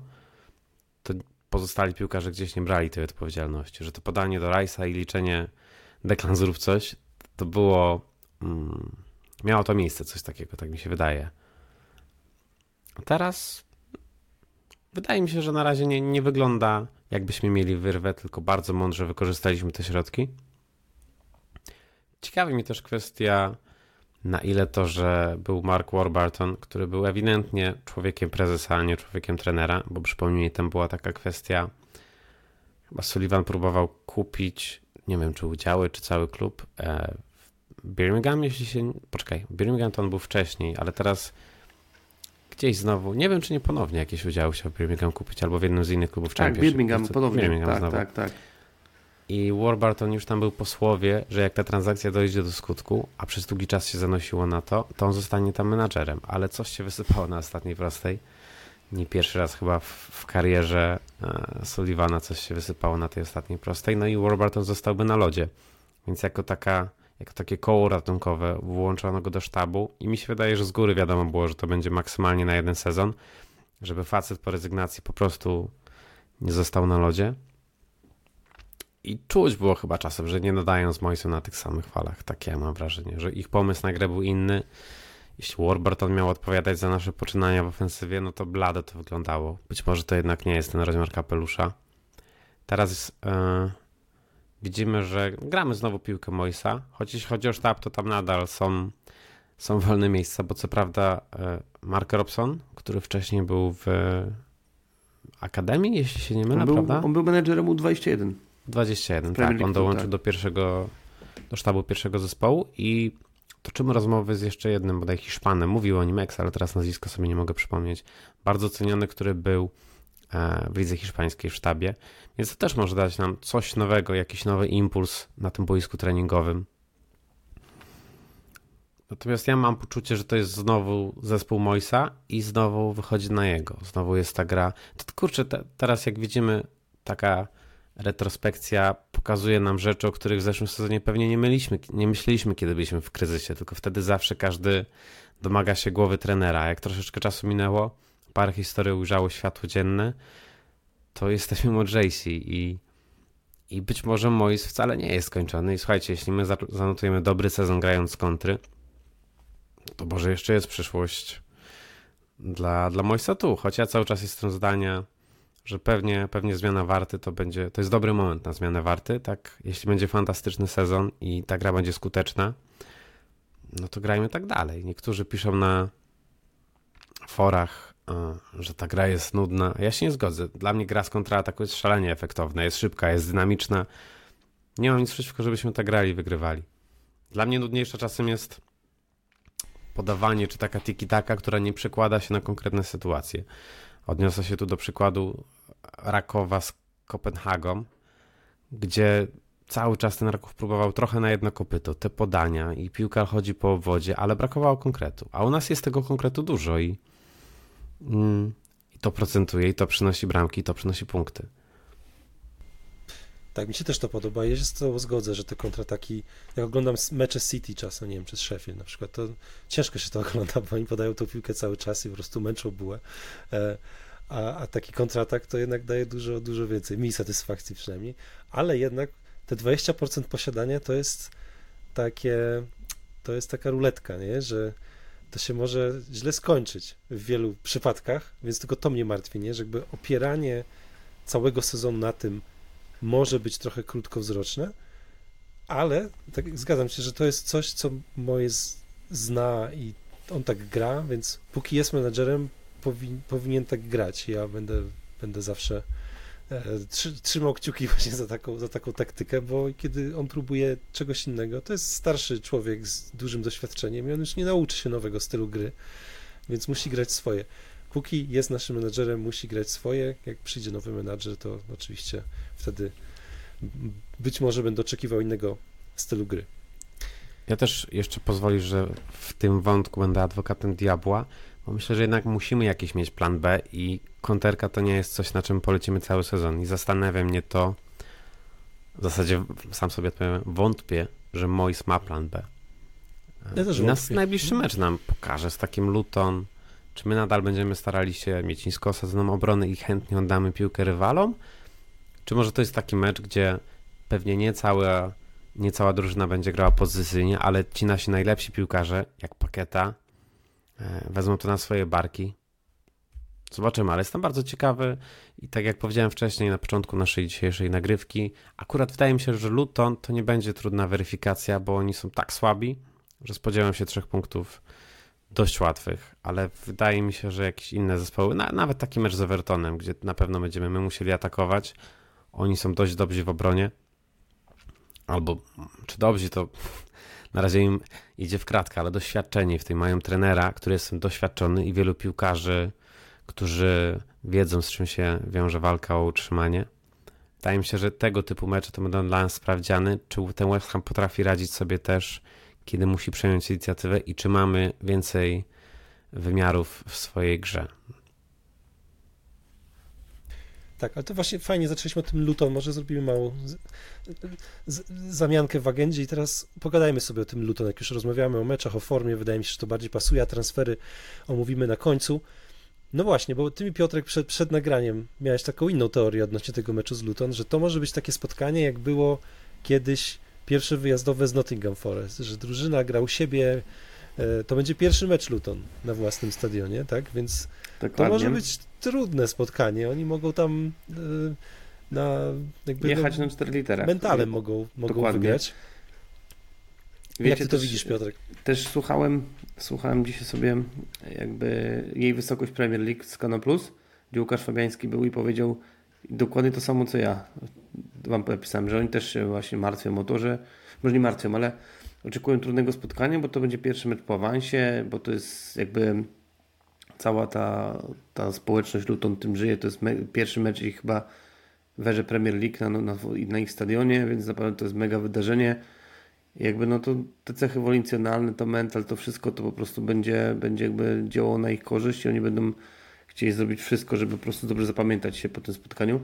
to pozostali piłkarze gdzieś nie brali tej odpowiedzialności, że to podanie do Rice'a i liczenie Declan zrób coś, to było... Mm, miało to miejsce, coś takiego, tak mi się wydaje. A teraz wydaje mi się, że na razie nie, nie wygląda jakbyśmy mieli wyrwę, tylko bardzo mądrze wykorzystaliśmy te środki. Ciekawi mnie też kwestia na ile to, że był Mark Warburton, który był ewidentnie człowiekiem prezesa, a nie człowiekiem trenera, bo przypomnij, tam była taka kwestia, chyba Sullivan próbował kupić, nie wiem czy udziały, czy cały klub e, w Birmingham, jeśli się, poczekaj, Birmingham to on był wcześniej, ale teraz gdzieś znowu, nie wiem czy nie ponownie jakieś udziały chciał Birmingham kupić, albo w jednym z innych klubów Tak, Birmingham ponownie, Birmingham tak, znowu. tak, tak i Warburton już tam był po słowie, że jak ta transakcja dojdzie do skutku, a przez długi czas się zanosiło na to, to on zostanie tam menadżerem. Ale coś się wysypało na ostatniej prostej. Nie pierwszy raz chyba w, w karierze e, Sullivana coś się wysypało na tej ostatniej prostej. No i Warburton zostałby na lodzie. Więc jako taka jako takie koło ratunkowe włączono go do sztabu i mi się wydaje, że z góry wiadomo było, że to będzie maksymalnie na jeden sezon, żeby facet po rezygnacji po prostu nie został na lodzie. I czuć było chyba czasem, że nie nadają z Moisem na tych samych falach. Takie ja mam wrażenie, że ich pomysł na grę był inny. Jeśli Warburton miał odpowiadać za nasze poczynania w ofensywie, no to blado to wyglądało. Być może to jednak nie jest ten rozmiar kapelusza. Teraz yy, widzimy, że gramy znowu piłkę Moisa, choć jeśli chodzi o sztab, to tam nadal są, są wolne miejsca, bo co prawda yy, Mark Robson, który wcześniej był w Akademii, jeśli się nie mylę, on był, prawda? On był menedżerem U21. 21, tak. On dołączył tak. do pierwszego, do sztabu pierwszego zespołu i toczymy rozmowy z jeszcze jednym bodaj Hiszpanem. Mówił o nim Ex, ale teraz nazwisko sobie nie mogę przypomnieć. Bardzo ceniony, który był e, w lidze hiszpańskiej w sztabie. Więc to też może dać nam coś nowego, jakiś nowy impuls na tym boisku treningowym. Natomiast ja mam poczucie, że to jest znowu zespół Moisa i znowu wychodzi na jego. Znowu jest ta gra. To kurczę, te, teraz jak widzimy, taka retrospekcja pokazuje nam rzeczy, o których w zeszłym sezonie pewnie nie, myliśmy, nie myśleliśmy, kiedy byliśmy w kryzysie, tylko wtedy zawsze każdy domaga się głowy trenera. Jak troszeczkę czasu minęło, parę historii ujrzało światło dzienne, to jesteśmy mądrzejsi i, i być może Mois wcale nie jest skończony. I słuchajcie, jeśli my zanotujemy dobry sezon grając kontry, to może jeszcze jest przyszłość dla, dla Moisa tu, choć ja cały czas jestem zdania, że pewnie, pewnie zmiana warty to będzie, to jest dobry moment na zmianę warty, tak, jeśli będzie fantastyczny sezon i ta gra będzie skuteczna, no to grajmy tak dalej. Niektórzy piszą na forach, że ta gra jest nudna. Ja się nie zgodzę. Dla mnie gra z kontrataku jest szalenie efektowna, jest szybka, jest dynamiczna. Nie mam nic przeciwko, żebyśmy tak grali i wygrywali. Dla mnie nudniejsza czasem jest podawanie, czy taka tiki-taka, która nie przekłada się na konkretne sytuacje. Odniosę się tu do przykładu Rakowa z Kopenhagą, gdzie cały czas ten Raków próbował trochę na jedno kopyto, te podania i piłka chodzi po wodzie, ale brakowało konkretu. A u nas jest tego konkretu dużo i, mm, i to procentuje, i to przynosi bramki, i to przynosi punkty. Tak, mi się też to podoba. Ja się z tobą zgodzę, że te kontrataki, jak oglądam mecze City czasem, nie wiem, przez Sheffield na przykład, to ciężko się to ogląda, bo oni podają tą piłkę cały czas i po prostu męczą bułę. E, a, a taki kontratak to jednak daje dużo, dużo więcej, mi satysfakcji przynajmniej, ale jednak te 20% posiadania to jest takie, to jest taka ruletka, nie? że to się może źle skończyć w wielu przypadkach, więc tylko to mnie martwi, nie? że jakby opieranie całego sezonu na tym może być trochę krótkowzroczne, ale tak, zgadzam się, że to jest coś, co moje zna i on tak gra, więc póki jest menadżerem, powin, powinien tak grać. Ja będę, będę zawsze e, trzymał kciuki właśnie za taką, za taką taktykę, bo kiedy on próbuje czegoś innego, to jest starszy człowiek z dużym doświadczeniem i on już nie nauczy się nowego stylu gry, więc musi grać swoje. Póki jest naszym menadżerem, musi grać swoje. Jak przyjdzie nowy menadżer, to oczywiście wtedy być może będę oczekiwał innego stylu gry. Ja też jeszcze pozwolisz, że w tym wątku będę adwokatem diabła, bo myślę, że jednak musimy jakiś mieć plan B i konterka to nie jest coś, na czym polecimy cały sezon. I zastanawia mnie to, w zasadzie sam sobie odpowiem, wątpię, że Mois ma plan B. Ja też I nas najbliższy mecz nam pokaże z takim Luton. Czy my nadal będziemy starali się mieć nisko osadzoną obronę i chętnie oddamy piłkę rywalom? Czy może to jest taki mecz, gdzie pewnie nie cała, nie cała drużyna będzie grała pozycyjnie, ale ci nasi najlepsi piłkarze, jak Paketa, e, wezmą to na swoje barki. Zobaczymy, ale jestem bardzo ciekawy i tak jak powiedziałem wcześniej na początku naszej dzisiejszej nagrywki, akurat wydaje mi się, że Luton to nie będzie trudna weryfikacja, bo oni są tak słabi, że spodziewam się trzech punktów dość łatwych, ale wydaje mi się, że jakieś inne zespoły, na, nawet taki mecz z Evertonem, gdzie na pewno będziemy my musieli atakować, oni są dość dobrzy w obronie. Albo czy dobrzy, to na razie im idzie w kratkę, ale doświadczeni w tej mają trenera, który jest doświadczony i wielu piłkarzy, którzy wiedzą, z czym się wiąże walka o utrzymanie. Wydaje mi się, że tego typu mecze to będą dla nas sprawdziany, czy ten West Ham potrafi radzić sobie też, kiedy musi przejąć inicjatywę i czy mamy więcej wymiarów w swojej grze. Tak, ale to właśnie fajnie zaczęliśmy o tym Luton, może zrobimy małą z, z, zamiankę w agendzie i teraz pogadajmy sobie o tym Luton, jak już rozmawiamy o meczach, o formie, wydaje mi się, że to bardziej pasuje, a transfery omówimy na końcu. No właśnie, bo ty mi Piotrek przed, przed nagraniem miałeś taką inną teorię odnośnie tego meczu z Luton, że to może być takie spotkanie, jak było kiedyś pierwsze wyjazdowe z Nottingham Forest, że drużyna gra u siebie, e, to będzie pierwszy mecz Luton na własnym stadionie, tak? Więc Dokładnie. to może być trudne spotkanie. Oni mogą tam e, na jakby jechać na 4 literach. Mentalem mogą, mogą wygrać. Wiecie, Jak ty to też, widzisz, Piotrek? Też słuchałem, słuchałem dzisiaj sobie jakby jej wysokość Premier League z Kano Plus, gdzie Łukasz Fabiański był i powiedział dokładnie to samo, co ja wam napisałem, że oni też się właśnie martwią o to, że może nie martwią, ale oczekują trudnego spotkania, bo to będzie pierwszy mecz po awansie, bo to jest jakby cała ta, ta społeczność Luton tym żyje. To jest me, pierwszy mecz ich chyba w erze Premier League na, na, na ich stadionie, więc naprawdę to jest mega wydarzenie jakby no to te cechy wolicjonalne, to mental, to wszystko to po prostu będzie, będzie jakby działało na ich korzyść i oni będą chcieli zrobić wszystko, żeby po prostu dobrze zapamiętać się po tym spotkaniu.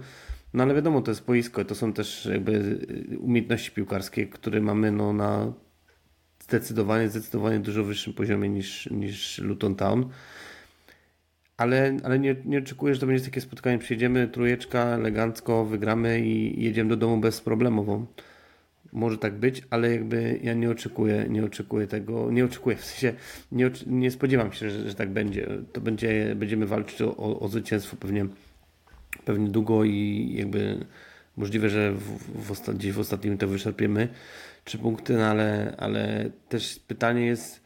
No ale wiadomo, to jest boisko, to są też jakby umiejętności piłkarskie, które mamy no na zdecydowanie, zdecydowanie dużo wyższym poziomie niż, niż Luton Town. Ale, ale nie, nie oczekuję, że to będzie takie spotkanie. Przyjedziemy, trójeczka, elegancko, wygramy i jedziemy do domu bez problemowo. Może tak być, ale jakby ja nie oczekuję, nie oczekuję tego, nie oczekuję, w sensie nie, nie spodziewam się, że, że tak będzie. To będzie, będziemy walczyć o, o zwycięstwo pewnie, pewnie długo i jakby możliwe, że w, w, gdzieś w ostatnim to wyszarpiemy trzy punkty, no ale, ale też pytanie jest,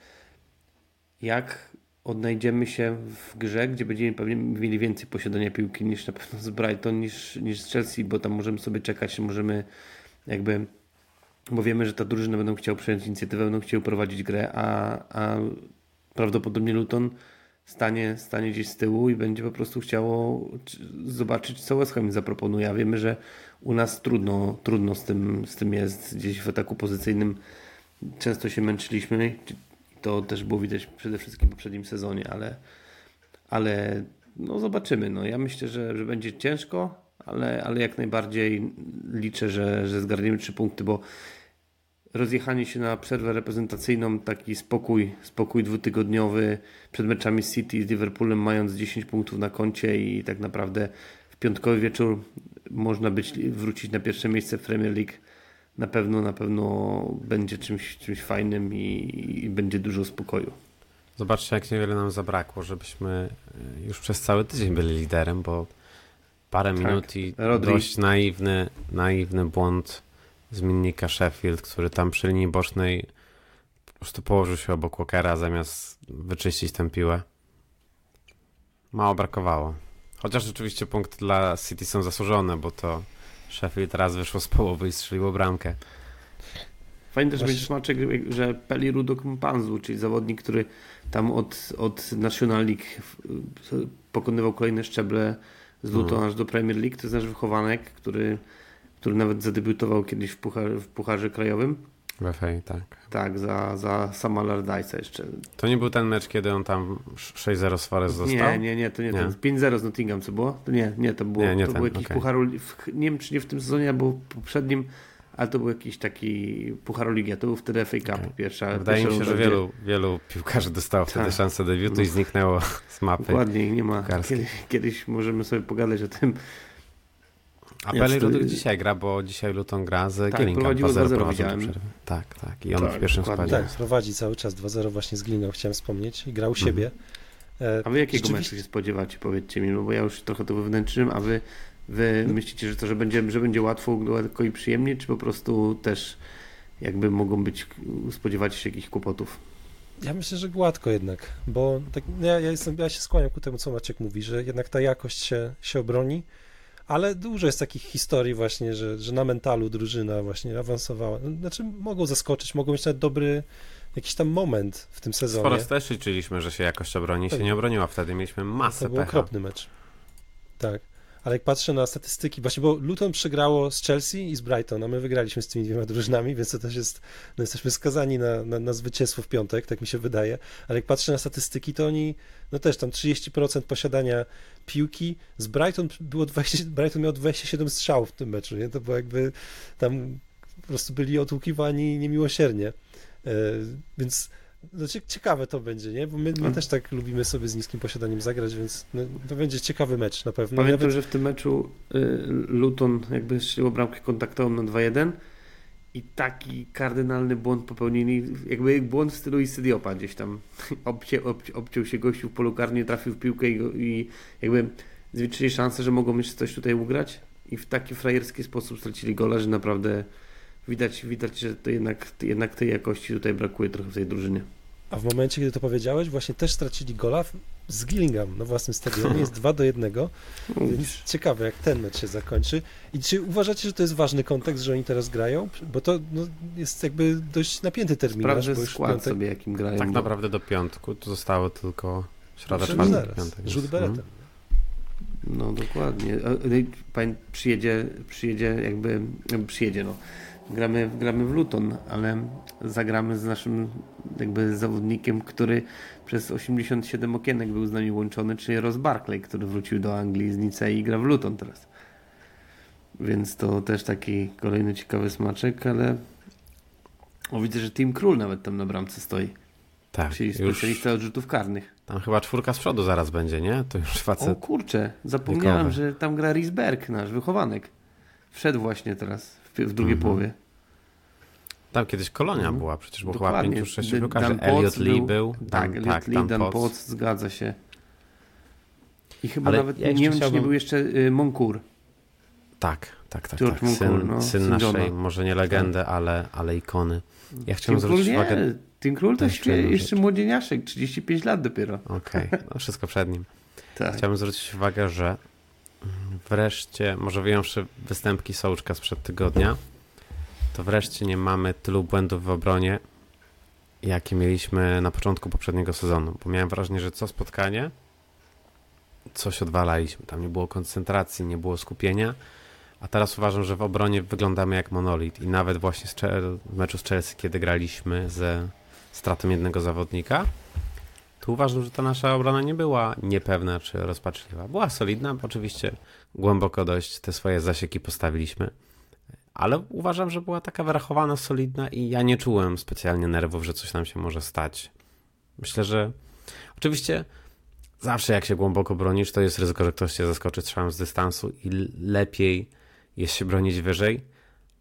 jak odnajdziemy się w grze, gdzie będziemy pewnie mieli więcej posiadania piłki niż na pewno z Brighton, niż, niż z Chelsea, bo tam możemy sobie czekać, możemy jakby, bo wiemy, że ta drużyna będą chciał przejąć inicjatywę, będą chcieli prowadzić grę, a, a prawdopodobnie Luton stanie, stanie gdzieś z tyłu i będzie po prostu chciało zobaczyć, co West Ham zaproponuje. A wiemy, że u nas trudno, trudno z, tym, z tym jest. Gdzieś w ataku pozycyjnym często się męczyliśmy. To też było widać przede wszystkim w poprzednim sezonie, ale, ale no zobaczymy. No, ja myślę, że, że będzie ciężko, ale, ale jak najbardziej liczę, że, że zgarniemy trzy punkty, bo rozjechanie się na przerwę reprezentacyjną, taki spokój, spokój dwutygodniowy przed meczami City z Liverpoolem, mając 10 punktów na koncie i tak naprawdę w piątkowy wieczór można być, wrócić na pierwsze miejsce w Premier League. Na pewno, na pewno będzie czymś, czymś fajnym i, i będzie dużo spokoju. Zobaczcie, jak niewiele nam zabrakło, żebyśmy już przez cały tydzień byli liderem, bo parę tak. minut i Rodri. dość naiwny, naiwny błąd zmiennika Sheffield, który tam przy linii bocznej po prostu położył się obok Walkera zamiast wyczyścić tę piłę. Mało brakowało. Chociaż rzeczywiście punkty dla City są zasłużone, bo to Sheffield raz wyszło z połowy i strzeliło bramkę. Fajnie też będzie smaczek, że Peli Rudok Mpanzu, czyli zawodnik, który tam od, od National League pokonywał kolejne szczeble z Luton hmm. aż do Premier League. To jest nasz wychowanek, który który nawet zadebiutował kiedyś w, puchar, w Pucharze Krajowym. W FA, tak. Tak, za, za sama Lardajsa jeszcze. To nie był ten mecz, kiedy on tam 6-0 z Forest został? Nie, nie, nie, to nie, nie. ten. 5-0 z Nottingham, co było? To nie, nie, to było, nie, nie to ten, był jakiś okay. puchar, nie wiem czy nie w tym sezonie, albo w poprzednim, ale to był jakiś taki Pucharoligia, to był wtedy FA Cup okay. pierwsza. Wydaje mi się, że wielu, wielu piłkarzy dostało wtedy tak. szansę debiutu no. i zniknęło z mapy. Dokładnie, nie ma. Kiedyś, kiedyś możemy sobie pogadać o tym, a Belly Ludwig dzisiaj gra, bo dzisiaj Luton gra z tak, Gillingham. 2-0 Tak, tak. I on tak, w pierwszym składzie. Tak, prowadzi cały czas 2-0 właśnie z Gillingham, chciałem wspomnieć. I grał u siebie. Mhm. A wy jakiego meczu się spodziewacie, powiedzcie mi, no bo ja już trochę to wewnętrznym, a wy, wy no. myślicie, że to, że będzie, że będzie łatwo, lekko i przyjemnie, czy po prostu też jakby mogą być, spodziewać się jakichś kłopotów? Ja myślę, że gładko jednak, bo tak, ja, ja, jestem, ja się skłaniam ku temu, co Maciek mówi, że jednak ta jakość się, się obroni ale dużo jest takich historii właśnie, że, że na mentalu drużyna właśnie awansowała. Znaczy mogą zaskoczyć, mogą mieć nawet dobry jakiś tam moment w tym sezonie. Sporo też liczyliśmy, że się jakoś obroni, się nie obroniła wtedy, mieliśmy masę To był okropny mecz. Tak ale jak patrzę na statystyki, właśnie bo Luton przegrało z Chelsea i z Brighton, a my wygraliśmy z tymi dwiema drużynami, więc to też jest, no jesteśmy skazani na, na, na zwycięstwo w piątek, tak mi się wydaje, ale jak patrzę na statystyki, to oni, no też tam 30% posiadania piłki, z Brighton było 20, Brighton miał 27 strzałów w tym meczu, nie? To było jakby tam po prostu byli otłukiwani niemiłosiernie, e, więc no, ciekawe to będzie, nie? Bo my, my hmm. też tak lubimy sobie z niskim posiadaniem zagrać, więc no, to będzie ciekawy mecz na pewno. Pamiętam, Nawet... że w tym meczu y, Luton jakby strzelił bramkę kontaktową na 2-1 i taki kardynalny błąd popełnili, jakby błąd w stylu Istydiopa gdzieś tam. Obcie, obci, obciął się gościu w polu karnym, trafił w piłkę i, i jakby zwiększyli szansę, że mogą jeszcze coś tutaj ugrać i w taki frajerski sposób stracili gola, że naprawdę widać, widać że to jednak, jednak tej jakości tutaj brakuje trochę w tej drużynie. A w momencie, kiedy to powiedziałeś, właśnie też stracili gola z Gillingham na własnym stadionie. Jest 2 do 1, więc ciekawe, jak ten mecz się zakończy. I czy uważacie, że to jest ważny kontekst, że oni teraz grają? Bo to no, jest jakby dość napięty termin. Sprawdzę bo skład piątek... sobie, jakim grają. Tak bo... naprawdę do piątku to zostało tylko środa, czwartek, piątek. Rzut beretem. No dokładnie. Przyjedzie, przyjedzie jakby, przyjedzie no gramy, gramy w Luton, ale zagramy z naszym jakby zawodnikiem, który przez 87 okienek był z nami łączony, czyli Ross Barkley, który wrócił do Anglii z Nicei i gra w Luton teraz. Więc to też taki kolejny ciekawy smaczek, ale o, widzę, że Team Król nawet tam na bramce stoi. Tak, Czyli specjalista od rzutów karnych. tam chyba czwórka z przodu zaraz będzie, nie? To już O facet. kurczę, zapomniałem, wiekowy. że tam gra Risberg, nasz wychowanek. Wszedł właśnie teraz w, w drugiej Mhm. połowie. Tam kiedyś kolonia Mhm. była, przecież było chyba Dokładnie. sześciu D- piłkarzy. Dan Elliot Lee był-. Tak, Elliot tak, Lee, Dan Potts. Zgadza się. I chyba Ale nawet, ja nie wiem, czy chciałbym- nie był jeszcze y, Moncour. Tak, tak, tak. George tak. Syn, no, syn naszej, Johna. może nie legendy, ale, ale ikony. Ja chciałem Tim Król zwrócić nie, uwagę. Tim Król to jeszcze jeszcze, młodzieniaszek, 35 lat dopiero. Okej, no wszystko przed nim. Tak. Chciałbym zwrócić uwagę, że mm, wreszcie, może wyjąwszy występki Sołczka sprzed tygodnia, to wreszcie nie mamy tylu błędów w obronie, jakie mieliśmy na początku poprzedniego sezonu. Bo miałem wrażenie, że co spotkanie coś odwalaliśmy. Tam nie było koncentracji, nie było skupienia. A teraz uważam, że w obronie wyglądamy jak monolit. I nawet właśnie z w meczu z Chelsea, kiedy graliśmy ze stratą jednego zawodnika, to uważam, że ta nasza obrona nie była niepewna czy rozpaczliwa. Była solidna, oczywiście głęboko dość te swoje zasieki postawiliśmy. Ale uważam, że była taka wyrachowana, solidna i ja nie czułem specjalnie nerwów, że coś nam się może stać. Myślę, że oczywiście zawsze jak się głęboko bronisz, to jest ryzyko, że ktoś cię zaskoczy strzałem z dystansu i lepiej jest się bronić wyżej,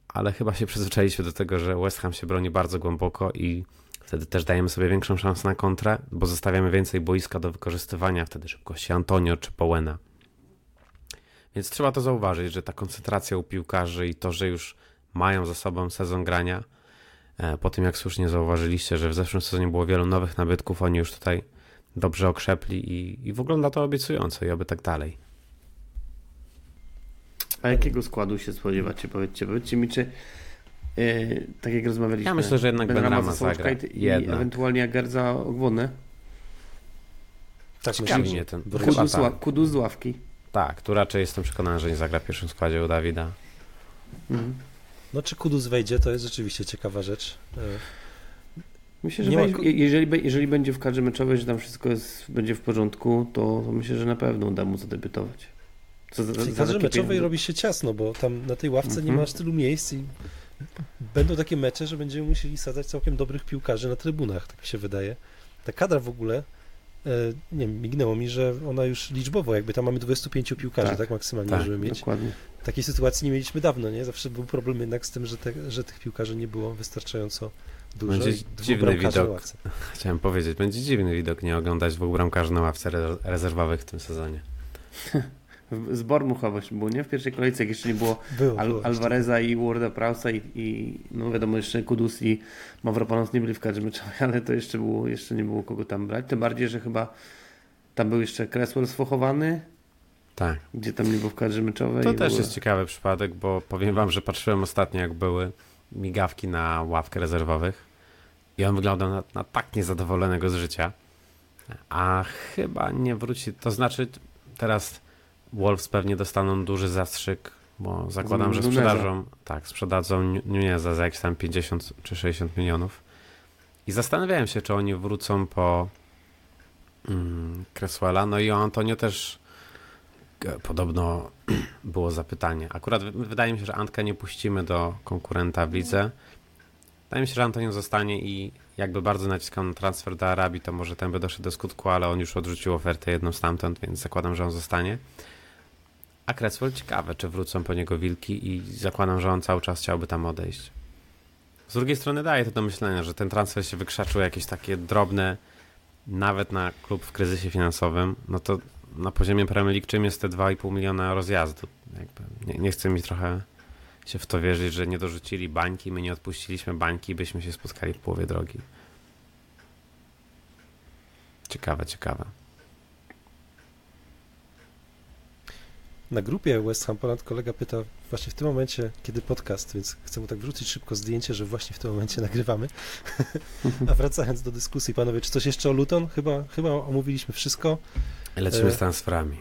ale chyba się przyzwyczailiśmy do tego, że West Ham się broni bardzo głęboko i wtedy też dajemy sobie większą szansę na kontrę, bo zostawiamy więcej boiska do wykorzystywania wtedy szybkości Antonio czy Powena. Więc trzeba to zauważyć, że ta koncentracja u piłkarzy i to, że już mają za sobą sezon grania, e, po tym jak słusznie zauważyliście, że w zeszłym sezonie było wielu nowych nabytków, oni już tutaj dobrze okrzepli i, i wygląda to obiecująco i oby tak dalej. A jakiego składu się spodziewacie? Powiedzcie, powiedzcie mi, czy yy, tak jak rozmawialiśmy. Ja myślę, że jednak za Sołczka zagra. i, Jednak. ewentualnie Agerza Ogwonę. Tak, myślę, ten. Kudu, z Kudu z ławki. Tak, tu raczej jestem przekonany, że nie zagra w pierwszym składzie u Dawida. Mhm. No czy Kudus wejdzie, to jest rzeczywiście ciekawa rzecz. E, Myślę, że Nie ma jeżeli, jeżeli będzie w kadrze meczowej, że tam wszystko jest, będzie w porządku, to, to myślę, że na pewno uda mu zadebiutować. Co za, W kadrze meczowej pieniądze? robi się ciasno, bo tam na tej ławce nie Mhm. ma tylu miejsc i będą takie mecze, że będziemy musieli sadzać całkiem dobrych piłkarzy na trybunach, tak mi się wydaje. Ta kadra w ogóle, nie wiem, mignęło mi, że ona już liczbowo, jakby tam mamy 25 piłkarzy, tak, Tak, maksymalnie tak, możemy mieć. Dokładnie. Takiej sytuacji nie mieliśmy dawno, nie? Zawsze był problem jednak z tym, że, te, że tych piłkarzy nie było wystarczająco dużo. Będzie dziwny widok. Chciałem powiedzieć, będzie dziwny widok nie oglądać dwóch bramkarzy na ławce re- rezerwowych w tym sezonie. Z Bormucha właśnie było, nie? W pierwszej kolejce, jak jeszcze nie było Było, Al było. Alvareza i Warda Prausa i, i no wiadomo, jeszcze Kudus i Mavropanos nie byli w kadrze meczowej, ale to jeszcze było, jeszcze nie było kogo tam brać. Tym bardziej, że chyba tam był jeszcze Cresswell sfochowany, Tak. gdzie tam nie był w kadrze meczowej. To też jest ciekawy przypadek, bo powiem wam, że patrzyłem ostatnio, jak były migawki na ławkę rezerwowych i on wyglądał na, na tak niezadowolonego z życia, a chyba nie wróci. To znaczy, teraz Wolves pewnie dostaną duży zastrzyk, bo zakładam, że sprzedażą, tak, sprzedadzą Nu- Nuneza za jakieś tam 50 czy 60 milionów. I zastanawiałem się, czy oni wrócą po mm, Cresswella. No i o Antonio też e, podobno było zapytanie. Akurat wy- wydaje mi się, że Antka nie puścimy do konkurenta w lidze. Wydaje mi się, że Antonio zostanie i jakby bardzo naciskał na transfer do Arabii, to może ten by doszedł do skutku, ale on już odrzucił ofertę jedną stamtąd, więc zakładam, że on zostanie. A Cresswell ciekawe, czy wrócą po niego wilki i zakładam, że on cały czas chciałby tam odejść. Z drugiej strony daje to do myślenia, że ten transfer się wykrzaczył jakieś takie drobne, nawet na klub w kryzysie finansowym, no to na poziomie Premier League czym jest te 2,5 miliona rozjazdu? Jakby nie, nie chcę mi trochę się w to wierzyć, że nie dorzucili bańki, my nie odpuściliśmy bańki, byśmy się spotkali w połowie drogi. Ciekawe, ciekawe. Na grupie West Ham Poland kolega pyta właśnie w tym momencie, kiedy podcast, więc chcę mu tak wrzucić szybko zdjęcie, że właśnie w tym momencie nagrywamy. A wracając do dyskusji, panowie, czy coś jeszcze o Luton? Chyba, chyba omówiliśmy wszystko. Lecimy E, z transferami.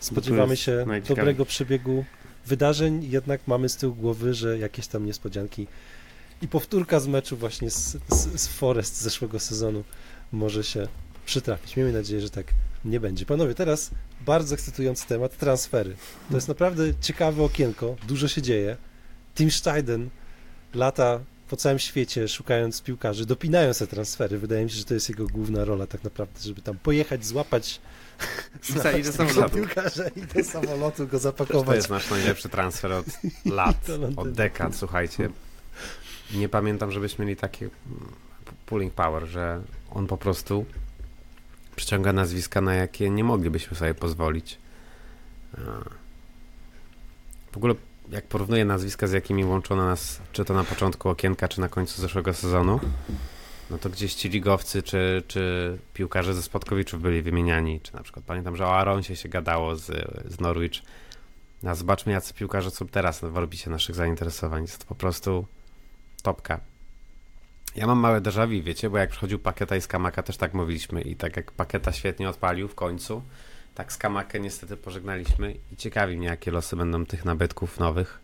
Spodziewamy się dobrego przebiegu wydarzeń jednak mamy z tyłu głowy, że jakieś tam niespodzianki i powtórka z meczu właśnie z, z, z Forest z zeszłego sezonu może się przytrafić. Miejmy nadzieję, że tak nie będzie. Panowie, teraz bardzo ekscytujący temat, transfery. To jest naprawdę ciekawe okienko, dużo się dzieje. Tim Steiden lata po całym świecie szukając piłkarzy, dopinają sobie transfery. Wydaje mi się, że to jest jego główna rola tak naprawdę, żeby tam pojechać, złapać, Wsadzić do samolotu. piłkarza i do samolotu go To zapakować. jest nasz najlepszy transfer od lat, od dekad, słuchajcie. Nie pamiętam, żebyśmy mieli taki mm, pulling power, że on po prostu przyciąga nazwiska, na jakie nie moglibyśmy sobie pozwolić. A. W ogóle, jak porównuję nazwiska, z jakimi łączono nas, czy to na początku okienka, czy na końcu zeszłego sezonu, no to gdzieś ci ligowcy, czy, czy piłkarze ze Spodkowiczów byli wymieniani, czy na przykład pamiętam, że o Aronsie się gadało z, z Norwich. Zobaczmy, jacy piłkarze są teraz w orbicie naszych zainteresowań. Jest to po prostu topka. Ja mam małe déjà wiecie, bo jak przychodził Paketa i Skamaka też tak mówiliśmy i tak jak Paketa świetnie odpalił w końcu, tak Skamakę niestety pożegnaliśmy i ciekawi mnie, jakie losy będą tych nabytków nowych.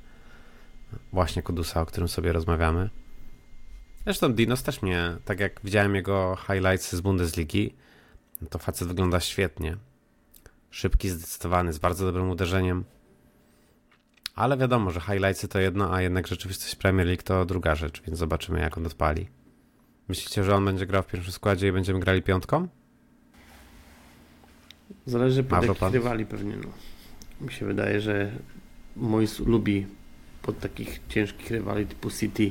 Właśnie Kudusa, o którym sobie rozmawiamy. Zresztą Dinos też mnie, tak jak widziałem jego highlights z Bundesligi, no to facet wygląda świetnie. Szybki, zdecydowany, z bardzo dobrym uderzeniem. Ale wiadomo, że highlightsy to jedno, a jednak rzeczywistość Premier League to druga rzecz, więc zobaczymy jak on odpali. Myślicie, że on będzie grał w pierwszym składzie i będziemy grali piątką? Zależy pod jakich pan? rywali pewnie. No. Mi się wydaje, że Mois lubi pod takich ciężkich rywali typu City,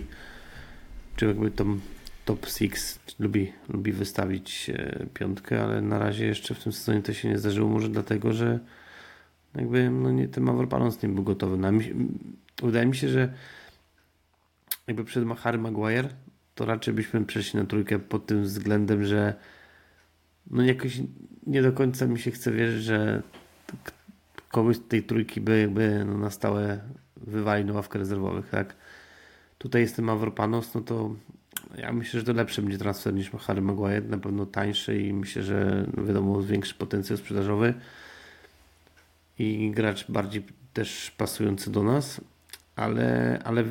czy jakby tą top 6 lubi, lubi wystawić e, piątkę, ale na razie jeszcze w tym sezonie to się nie zdarzyło. Może dlatego, że jakby no nie, ten Mavropanos nie był gotowy. Na, mi, wydaje mi się, że jakby przed Harry Maguire to raczej byśmy przeszli na trójkę pod tym względem, że no jakoś nie do końca mi się chce wierzyć, że k- kogoś z tej trójki by jakby no, na stałe wywalił na ławkę rezerwowych, tak? Tutaj jest ten Mavropanos, no to ja myślę, że to lepszy będzie transfer niż Harry Maguire, na pewno tańszy i myślę, że no wiadomo większy potencjał sprzedażowy i gracz bardziej też pasujący do nas, ale, ale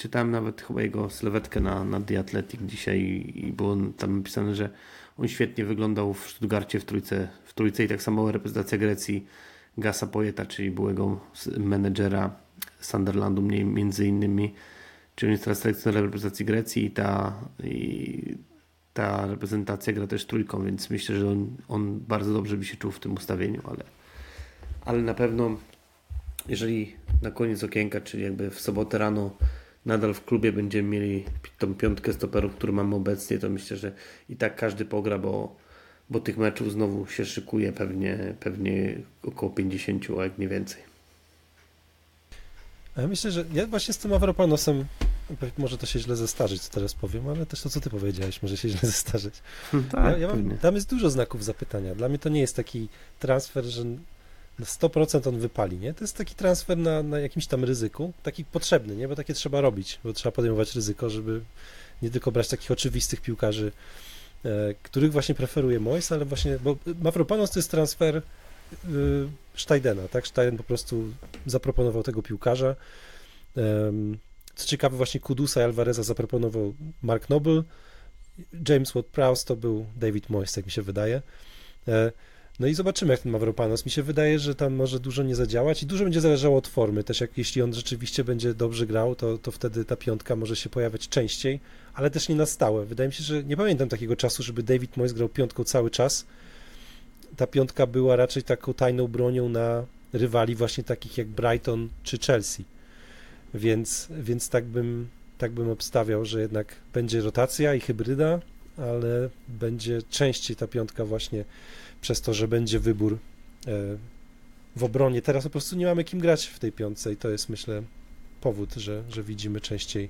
czytałem nawet chyba jego sylwetkę na, na The Athletic dzisiaj i, było tam napisane, że on świetnie wyglądał w Stuttgarcie w trójce, w trójce i tak samo reprezentacja Grecji Gasa Poeta, czyli byłego menedżera Sunderlandu między innymi, czyli on jest teraz selekcjonerem reprezentacji Grecji i ta, i ta reprezentacja gra też trójką, więc myślę, że on, on bardzo dobrze by się czuł w tym ustawieniu, ale, ale na pewno jeżeli na koniec okienka, czyli jakby w sobotę rano nadal w klubie będziemy mieli tą piątkę stoperów, którą mamy obecnie, to myślę, że i tak każdy pogra, bo, bo tych meczów znowu się szykuje pewnie, pewnie około 50, a jak nie więcej. Ja myślę, że ja właśnie z tym Avropanosem, może to się źle zestarzeć, co teraz powiem, ale też to, co ty powiedziałeś, może się źle zestarzeć. tak, ja, ja mam, tam jest dużo znaków zapytania. Dla mnie to nie jest taki transfer, że 100% on wypali, nie? To jest taki transfer na, na jakimś tam ryzyku, taki potrzebny, nie? Bo takie trzeba robić, bo trzeba podejmować ryzyko, żeby nie tylko brać takich oczywistych piłkarzy, e, których właśnie preferuje Mois, ale właśnie, bo Mavropanos to jest transfer y, Steidena, tak? Steiden po prostu zaproponował tego piłkarza. Co ciekawe, właśnie Kudusa i Alvareza zaproponował Mark Noble, James Ward-Prowse to był David Moyes, tak mi się wydaje. E, No i zobaczymy, jak ten Mavropanos. Mi się wydaje, że tam może dużo nie zadziałać i dużo będzie zależało od formy. Też jak jeśli on rzeczywiście będzie dobrze grał, to, to wtedy ta piątka może się pojawiać częściej, ale też nie na stałe. Wydaje mi się, że nie pamiętam takiego czasu, żeby David Moyes grał piątką cały czas. Ta piątka była raczej taką tajną bronią na rywali właśnie takich jak Brighton czy Chelsea. Więc, więc tak bym tak bym obstawiał, że jednak będzie rotacja i hybryda, ale będzie częściej ta piątka właśnie przez to, że będzie wybór e, w obronie. Teraz po prostu nie mamy kim grać w tej piątce i to jest myślę powód, że, że widzimy częściej,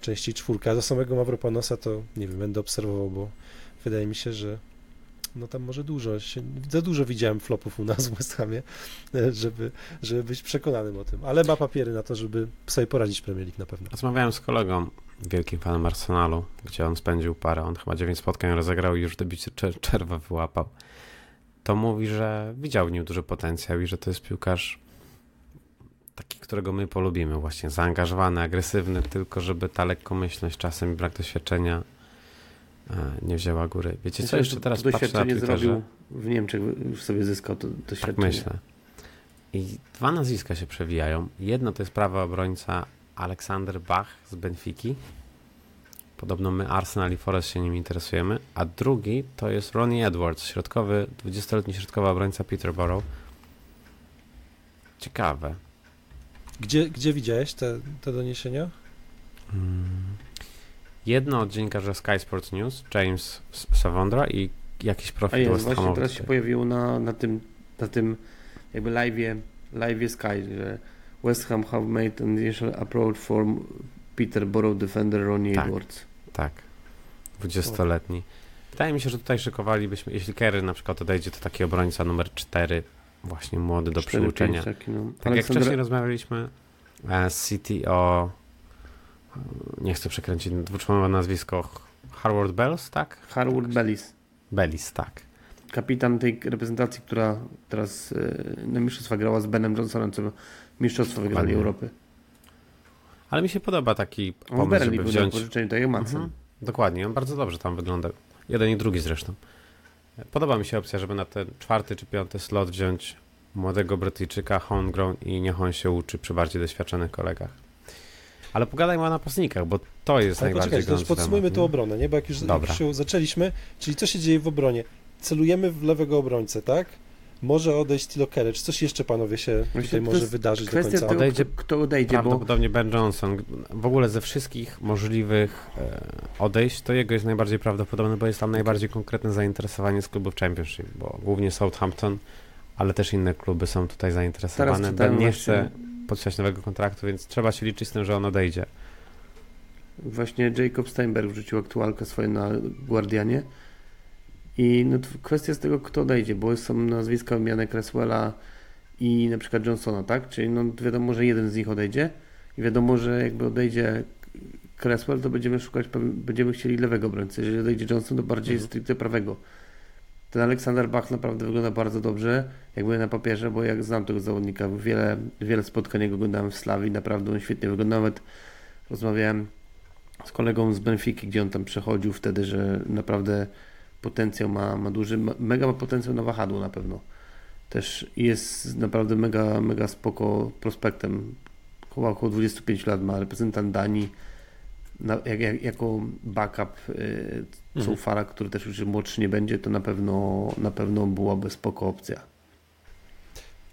częściej czwórkę. A do samego Mavropanosa to nie wiem, będę obserwował, bo wydaje mi się, że no tam może dużo, się, za dużo widziałem flopów u nas w West Hamie, e, żeby, żeby być przekonanym o tym, ale ma papiery na to, żeby sobie poradzić Premier League na pewno. Rozmawiałem z kolegą, wielkim fanem Arsenalu, gdzie on spędził parę, on chyba 9 spotkań rozegrał i już w debiucie czer- czerwę wyłapał. To mówi, że widział w nim duży potencjał i że to jest piłkarz taki, którego my polubimy, właśnie zaangażowany, agresywny, tylko żeby ta lekkomyślność czasem i brak doświadczenia e, nie wzięła góry. Wiecie co, jeszcze teraz to patrzę na doświadczenie Twitterze, zrobił w Niemczech, już sobie zyskał to tak doświadczenie. myślę. I dwa nazwiska się przewijają. Jedno to jest prawy obrońca Aleksander Bach z Benfiki. Podobno my, Arsenal i Forest się nim interesujemy. A drugi to jest Ronnie Edwards, środkowy, 20-letni środkowy obrońca Peterborough. Ciekawe. Gdzie, gdzie widziałeś te, te doniesienia? Mm. Jedno od dziennikarza Sky Sports News, James Savondra i jakiś A profil jest, West właśnie Hamowy. teraz się pojawiło na, na tym, na tym jakby live'ie, live'ie Sky, że West Ham have made an initial approach for Peterborough defender Ronnie Tak. Edwards. Tak, 20-letni. Wydaje mi się, że tutaj szykowalibyśmy, jeśli Kerry na przykład odejdzie, to taki obrońca numer 4, właśnie młody do 4-5 przyuczenia. Taki, no. Tak jak Aleksander- wcześniej rozmawialiśmy e, z City o, nie chcę przekręcić dwuczłonowe nazwisko, Harvard Bells, tak? Harwood Bellis, Bellis, tak. kapitan tej reprezentacji, która teraz e, na mistrzostwa grała z Benem Johnsonem, co mistrzostwo wygrali. Europy. Ale mi się podoba taki pomysł, żeby wziąć... pożyczeniu, jak Madsen. Mhm. Dokładnie, on bardzo dobrze tam wygląda. Jeden i drugi zresztą. Podoba mi się opcja, żeby na ten czwarty czy piąty slot wziąć młodego Brytyjczyka, homegrown i niech on się uczy przy bardziej doświadczonych kolegach. Ale pogadajmy o napastnikach, bo to jest Ale najbardziej to gorący podsumujmy nie? obronę, nie? Bo jak już, jak Dobra. już się zaczęliśmy, czyli co się dzieje w obronie? Celujemy w lewego obrońcę, tak? Może odejść Tilo Keller. Czy coś jeszcze, panowie, się Myślę, tutaj może wydarzyć do końca? tego, Odejdzie- kto, odejdzie, bo Prawdopodobnie Ben Johnson. W ogóle ze wszystkich możliwych e, odejść, to jego jest najbardziej prawdopodobne, bo jest tam najbardziej konkretne zainteresowanie z klubów Championship, bo głównie Southampton, ale też inne kluby są tutaj zainteresowane. Ben nie właśnie, chce podpisać nowego kontraktu, więc trzeba się liczyć z tym, że on odejdzie. właśnie Jacob Steinberg wrzucił aktualkę swoją na Guardianie i no, kwestia z tego, kto odejdzie, bo są nazwiska wymiany Cresswella i na przykład Johnsona, tak? Czyli no, wiadomo, że jeden z nich odejdzie i wiadomo, że jakby odejdzie Cresswell, to będziemy szukać, będziemy chcieli lewego obrońcy. Jeżeli odejdzie Johnson, to bardziej Mhm. stricte prawego. Ten Aleksander Bach naprawdę wygląda bardzo dobrze, jakby na papierze, bo jak znam tego zawodnika, wiele, wiele spotkań jego oglądałem w Slawii, naprawdę on świetnie wygląda. Nawet rozmawiałem z kolegą z Benfiki, gdzie on tam przechodził wtedy, że naprawdę potencjał ma, ma duży, mega ma potencjał na wahadło na pewno. Też jest naprawdę mega, mega spoko prospektem. Chyba około 25 lat ma reprezentant Danii na, jak, jak, jako backup y, Mhm. Soufara, który też już młodszy nie będzie, to na pewno, na pewno byłaby spoko opcja.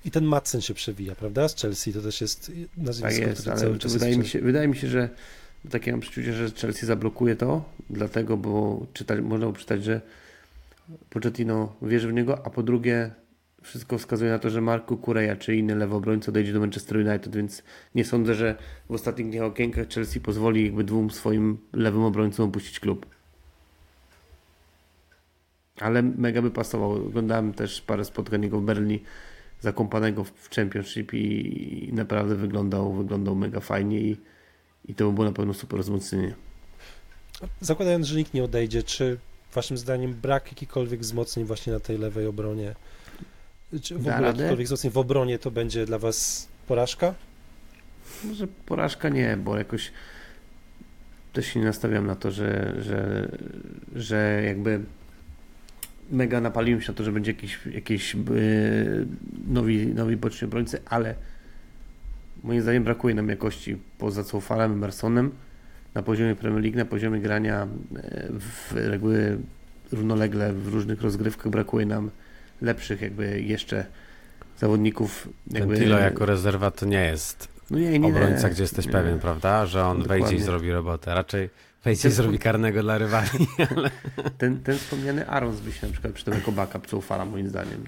I ten Madsen się przewija, prawda? Z Chelsea to też jest nazwisko, Tak jest, ale wydaje, mi się, wydaje mi się, że takie mam przeczucie, że Chelsea zablokuje to, dlatego, bo czytać, można przeczytać, że Pochettino wierzy w niego, a po drugie wszystko wskazuje na to, że Marco Kureja czy inny lewy obrońca odejdzie do Manchester United, więc nie sądzę, że w ostatnich dniach okienkach Chelsea pozwoli jakby dwóm swoim lewym obrońcom opuścić klub. Ale mega by pasował. Oglądałem też parę spotkań jego w Berlin zakąpanego w Championship i naprawdę wyglądał, wyglądał mega fajnie i, i to by było na pewno super wzmocnienie. Zakładając, że nikt nie odejdzie, czy waszym zdaniem brak jakichkolwiek wzmocnień właśnie na tej lewej obronie, czy w Da ogóle jakichkolwiek wzmocnień w obronie to będzie dla was porażka? Może porażka nie, bo jakoś też się nie nastawiam na to, że, że, że jakby mega napaliłem się na to, że będzie jakiś, jakiś yy, nowi, nowi boczni obrońcy, ale moim zdaniem brakuje nam jakości poza Coufarem, Emersonem na poziomie Premier League, na poziomie grania e, w reguły równolegle w różnych rozgrywkach brakuje nam lepszych jakby jeszcze zawodników jakby Tilo jako rezerwa to nie jest no nie, nie, obrońca, gdzie jesteś nie. pewien, prawda? Że on wejdzie i Dokładnie. zrobi robotę. Raczej wejdzie i Ten- zrobi karnego dla rywali. Ten, ten wspomniany Arons by się na przykład przydał jako backup Coufala moim zdaniem.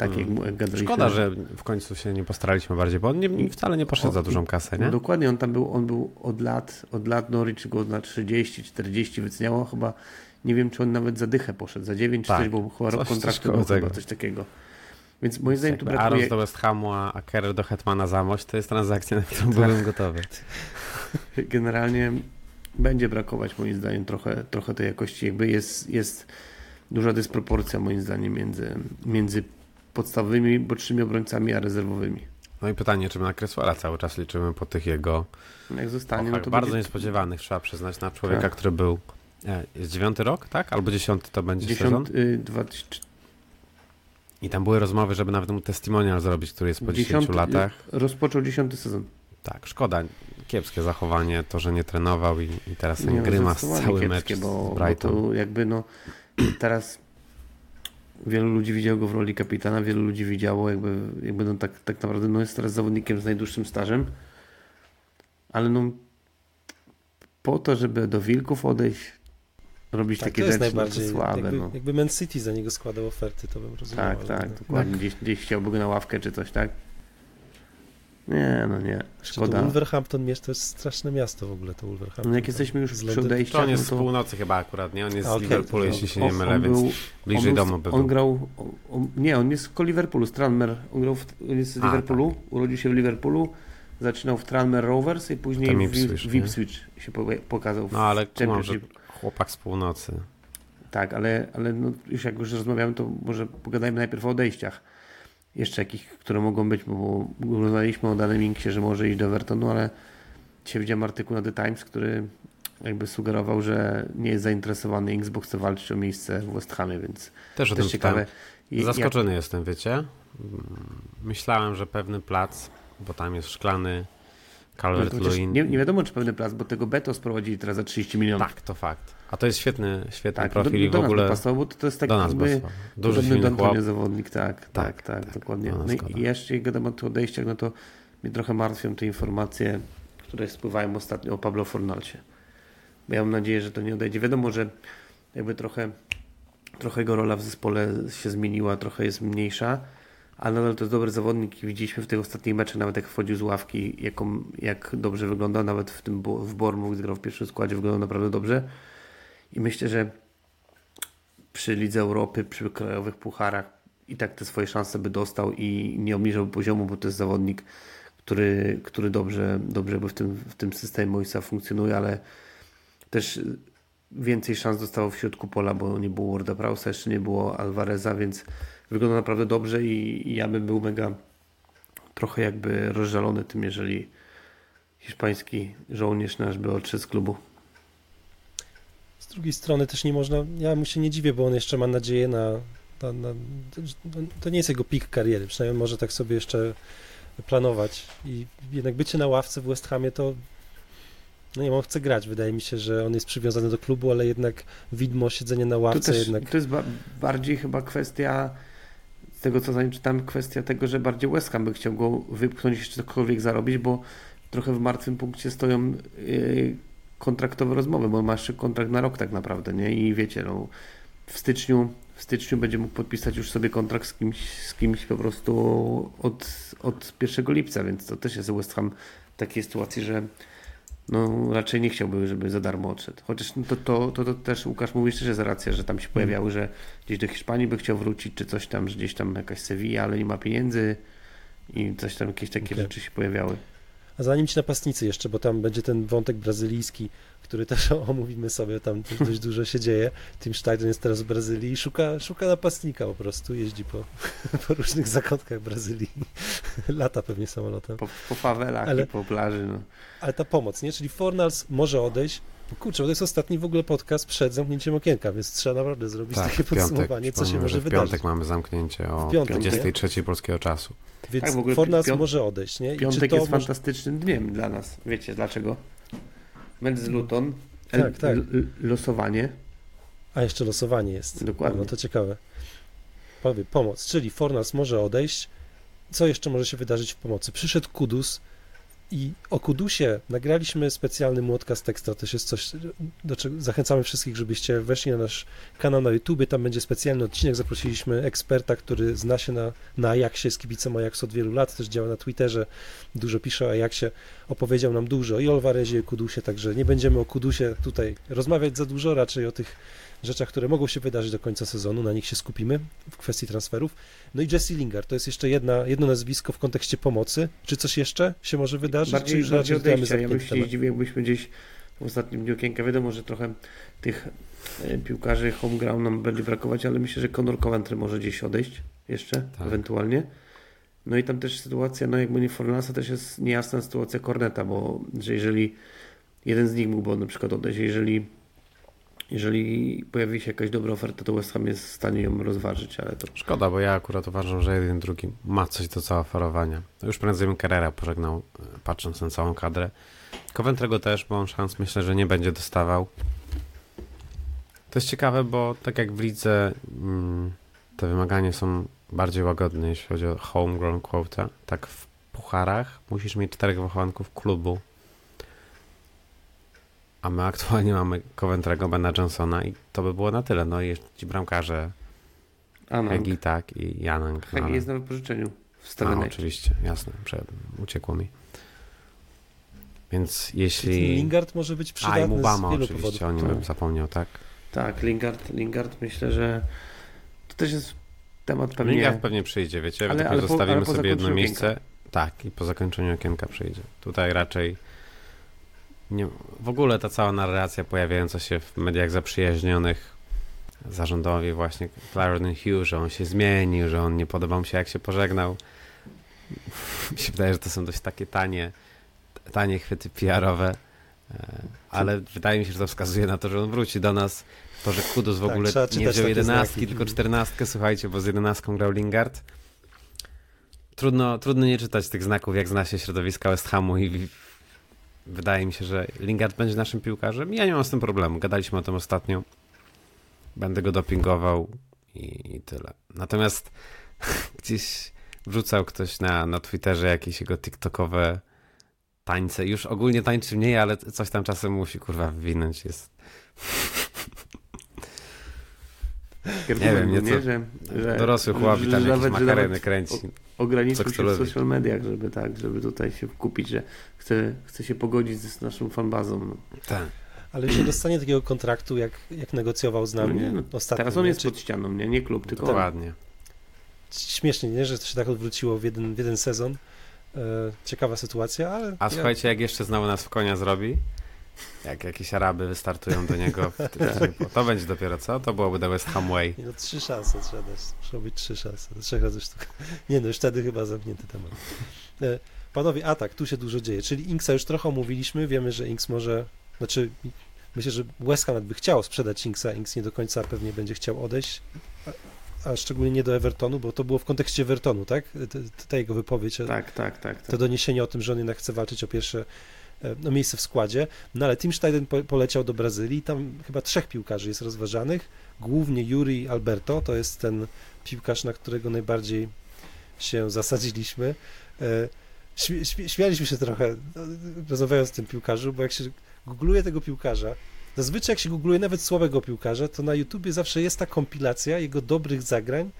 Tak jak gadaliśmy. Szkoda, że w końcu się nie postaraliśmy bardziej, bo on nie, wcale nie poszedł za dużą kasę, No nie? dokładnie, on tam był, on był od lat, od lat Norwich go na 30, 40 wyceniało chyba, nie wiem czy on nawet za dychę poszedł, za 9 czy Tak, coś, bo chyba rok kontraktu był chyba, coś takiego. Więc moim zdaniem tu brakuje, Arons do West Hamu, a Kerr do Hetmana Zamość, to jest transakcja, na Tak. którą byłem gotowy. generalnie będzie brakować moim zdaniem trochę, trochę tej jakości, jakby jest, jest duża dysproporcja moim zdaniem między, między podstawowymi bocznymi obrońcami a rezerwowymi. No i pytanie, czy my na Cresswella cały czas liczymy po tych jego Jak zostanie, no bardzo będzie niespodziewanych, trzeba przyznać, na człowieka, Tak. który był... e, Jest dziewiąty rok, tak? Albo dziesiąty to będzie sezon? 10, y, 2000, I tam były rozmowy, żeby nawet mu testimonial zrobić, który jest po 10 10 latach. rozpoczął 10 sezon. Tak, szkoda. Kiepskie zachowanie, to, że nie trenował i, i teraz ten no, grymas cały kiepskie, mecz bo, z bo Brighton. to jakby no teraz wielu ludzi widziało go w roli kapitana, wielu ludzi widziało jakby, jakby no tak, tak naprawdę no jest teraz zawodnikiem z najdłuższym stażem, ale no po to, żeby do Wilków odejść, robić Tak, takie to jest rzeczy, no najbardziej, słabe. jakby, no. jakby Man City za niego składał oferty, to bym rozumiał. Tak, tak, no, dokładnie. Gdzieś, gdzieś chciałby go na ławkę czy coś, tak? Nie, no nie, Jeszcze to szkoda. Wolverhampton jest straszne miasto w ogóle, to Wolverhampton. No jak jesteśmy już przy odejściach, To on jest no z północy chyba akurat, nie? On jest A, z Liverpoolu, jeśli się nie mylę, więc był- bliżej on był- domu by On był. grał. On, nie, on jest z Liverpoolu, z Tranmer. On grał w, on jest z A, tak. Liverpoolu, urodził się w Liverpoolu, zaczynał w Tranmer Rovers i później w, Ipswich, w? Ipswich się po- pokazał. W No ale kumam, że chłopak z północy. Tak, ale, ale no, już jak już rozmawiamy, to może pogadajmy najpierw o odejściach. Jeszcze jakich, które mogą być, bo rozmawialiśmy o danym Inksie, że może iść do Evertonu, ale dzisiaj widziałem artykuł na The Times, który jakby sugerował, że nie jest zainteresowany Inks, bo chce walczyć o miejsce w West Hamie, więc Też o tym też ciekawe. Zaskoczony jestem, wiecie? Mm, Myślałem, że pewny plac, bo tam jest szklany No, Calvert-Lewin. nie, nie wiadomo, czy pewny plac, bo tego Beto sprowadzili teraz za 30 milionów. Tak, to fakt. A to jest świetny, świetny tak profil do, i do w ogóle pasował, bo to, to jest taki do nas jakby. Duży, do silny zawodnik, tak, tak, Tak, tak, tak, dokładnie. no, No i jeszcze jak gadam o tych odejściach, no to mnie trochę martwią te informacje, które spływają ostatnio o Pablo Fornalcie. Bo ja mam nadzieję, że to nie odejdzie. Wiadomo, że jakby trochę, trochę jego rola w zespole się zmieniła, trochę jest mniejsza, ale nadal to jest dobry zawodnik i widzieliśmy w tych ostatnich meczach, nawet jak wchodził z ławki, jaką, jak dobrze wygląda, nawet w tym w Bournemouth, gdy grał w pierwszym składzie, wyglądał naprawdę dobrze. I myślę, że przy Lidze Europy, przy krajowych pucharach i tak te swoje szanse by dostał i nie obniżał poziomu, bo to jest zawodnik, który, który dobrze, dobrze by w tym, w tym systemie Moisa funkcjonuje, ale też więcej szans dostało w środku pola, bo nie było Warda Prausa, jeszcze nie było Alvareza, więc wygląda naprawdę dobrze i, i ja bym był mega trochę jakby rozżalony tym, jeżeli hiszpański żołnierz nasz by odszedł z klubu. Z drugiej strony też nie można, ja mu się nie dziwię, bo on jeszcze ma nadzieję na, na, na to nie jest jego pik kariery, przynajmniej może tak sobie jeszcze planować. I jednak bycie na ławce w West Hamie to no nie on chce grać, wydaje mi się, że on jest przywiązany do klubu, ale jednak widmo siedzenie na To, ławce też, jednak to jest ba- bardziej chyba kwestia z tego co zanim czytam, kwestia tego, że bardziej West Ham by chciał go wypchnąć jeszcze cokolwiek zarobić, bo trochę w martwym punkcie stoją yy, kontraktowe rozmowy, bo on ma jeszcze kontrakt na rok tak naprawdę, nie? I wiecie, no, w styczniu w styczniu będzie mógł podpisać już sobie kontrakt z kimś, z kimś po prostu od, od 1 lipca, więc to też jest West Ham w takiej sytuacji, że no raczej nie chciałby, żeby za darmo odszedł. Chociaż no to, to, to, to też Łukasz mówisz też jest racja, że tam się pojawiały, że gdzieś do Hiszpanii by chciał wrócić, czy coś tam, że gdzieś tam jakaś Sevilla, ale nie ma pieniędzy i coś tam, jakieś takie Okej. rzeczy się pojawiały. A zanim ci napastnicy jeszcze, bo tam będzie ten wątek brazylijski, który też omówimy sobie, tam dość dużo się dzieje. Tim Steidon jest teraz w Brazylii i szuka, szuka napastnika po prostu, jeździ po, po różnych zakątkach Brazylii. Lata pewnie samolotem. Po, po fawelach Ale- i po plaży, no. Ale ta pomoc, nie? Czyli Fornals może odejść. Kurczę, bo to jest ostatni w ogóle podcast przed zamknięciem okienka, więc trzeba naprawdę zrobić Tak, takie piątek. podsumowanie, co się może że w wydarzyć. piątek mamy zamknięcie o W piątek, nie? 23 polskiego czasu. Więc Tak, w ogóle Fornals piąt- może odejść, nie? I czy Piątek to jest może... fantastycznym dniem dla nas. Wiecie dlaczego? Mecz z Luton, el- Tak, tak. losowanie, A jeszcze losowanie jest. Dokładnie. No to ciekawe. Powie, pomoc, czyli Fornals może odejść. Co jeszcze może się wydarzyć w pomocy? Przyszedł Kudus i o Kudusie nagraliśmy specjalny młotka z teksta. To jest coś, do czego zachęcamy wszystkich, żebyście weszli na nasz kanał na YouTube. Tam będzie specjalny odcinek. Zaprosiliśmy eksperta, który zna się na, na Ajaxie, jest kibicem Ajaxu od wielu lat, też działa na Twitterze, dużo pisze o Ajaxie. Opowiedział nam dużo i o Alvarezie, i o Kudusie, także nie będziemy o Kudusie tutaj rozmawiać za dużo, raczej o tych rzeczach, które mogą się wydarzyć do końca sezonu, na nich się skupimy w kwestii transferów. No i Jesse Lingard, to jest jeszcze jedna, jedno nazwisko w kontekście pomocy. Czy coś jeszcze się może wydarzyć? bardziej, czy już bardziej odejścia. Ja bym się zdziwił, jakbyśmy gdzieś w ostatnim dniu okienka, wiadomo, że trochę tych e, piłkarzy home ground nam będzie brakować, ale myślę, że Conor Coventry może gdzieś odejść jeszcze, Tak. ewentualnie. No i tam też sytuacja, no jakby nie Fornasa, też jest niejasna sytuacja Corneta, bo że jeżeli jeden z nich mógłby na przykład odejść, jeżeli jeżeli pojawi się jakaś dobra oferta, to West Ham jest w stanie ją rozważyć, ale to... Szkoda, bo ja akurat uważam, że jeden drugi ma coś do zaoferowania. Już prędzej bym Carrera pożegnał, e, patrząc na całą kadrę. Coventrego też, bo on szans myślę, że nie będzie dostawał. To jest ciekawe, bo tak jak w lidze mm, te wymagania są bardziej łagodne, jeśli chodzi o homegrown quota, tak w pucharach musisz mieć czterech wychowanków klubu a my aktualnie mamy Coventrego, Bena Johnsona i to by było na tyle. No i jeszcze ci bramkarze Anang. Hegi tak i Janang. Hegi no, jest na wypożyczeniu w no, Stalenej. oczywiście, jasne, przed, uciekło mi. Więc jeśli... Lingard może być A i przydatny Mubama z wielu oczywiście, powodów. o nim bym zapomniał, tak? Tak, Lingard, Lingard myślę, że to też jest temat pewnie... Lingard pewnie przyjdzie, wiecie, Ale- ale, ale po- zostawimy ale sobie jedno miejsce. Tak, i po zakończeniu okienka przyjdzie. Tutaj raczej nie, w ogóle ta cała narracja pojawiająca się w mediach zaprzyjaźnionych zarządowi właśnie Clarendon Hugh, że on się zmienił, że on nie podobał mu się jak się pożegnał. Mi się wydaje, że to są dość takie tanie, tanie chwyty PR-owe, e, ale wydaje mi się, że to wskazuje na to, że on wróci do nas. To, że Kudus w Tak, ogóle nie wziął jedenastki, tylko czternastkę, słuchajcie, bo z jedenastką grał Lingard. Trudno, trudno nie czytać tych znaków, jak zna się środowiska West Hamu i wydaje mi się, że Lingard będzie naszym piłkarzem. Ja nie mam z tym problemu. Gadaliśmy o tym ostatnio. Będę go dopingował i, i tyle. Natomiast gdzieś wrzucał ktoś na, na Twitterze jakieś jego TikTokowe tańce. Już ogólnie tańczy mniej, ale coś tam czasem musi kurwa wywinąć. Jest Nie wiem, nie, że, że, dorosły chłop i że tam jakieś makareny kręci. Ograniczył się w social mediach, żeby tak, żeby tutaj się kupić, że chce, chce się pogodzić z naszą fanbazą. No. Tak. Ale już nie dostanie takiego kontraktu, jak, jak negocjował z nami No nie, no, ostatnio. Teraz on jest Czy- pod ścianą, nie, nie klub, tylko Dokładnie. Śmiesznie, nie? że to się tak odwróciło w jeden, w jeden sezon. E, ciekawa sytuacja, ale... A ja- słuchajcie, jak jeszcze znowu nas w konia zrobi, jak jakieś Araby wystartują do niego, to będzie dopiero co? To byłoby The West Ham Way. No trzy szanse trzeba dać. Muszą być trzy szanse. Do trzech razy sztuka. Nie no, już wtedy chyba zamknięty temat. E, Panowie, a tak, tu się dużo dzieje. Czyli Inksa już trochę omówiliśmy. Wiemy, że Inks może... Znaczy, myślę, że West Ham by chciał sprzedać Inksa. Inks nie do końca pewnie będzie chciał odejść. A, a szczególnie nie do Evertonu, bo to było w kontekście Evertonu, tak? Ta jego wypowiedź. o- tak, tak, tak. to tak. doniesienie o tym, że on jednak chce walczyć o pierwsze no, miejsce w składzie. No ale Tim Steiden po, poleciał do Brazylii, tam chyba trzech piłkarzy jest rozważanych, głównie Yuri Alberto, to jest ten piłkarz, na którego najbardziej się zasadziliśmy. E, śmie- śmie- Śmialiśmy się trochę, no, rozmawiając o tym piłkarzu, bo jak się googluje tego piłkarza, zazwyczaj jak się googluje nawet słabego piłkarza, to na YouTubie zawsze jest ta kompilacja jego dobrych zagrań,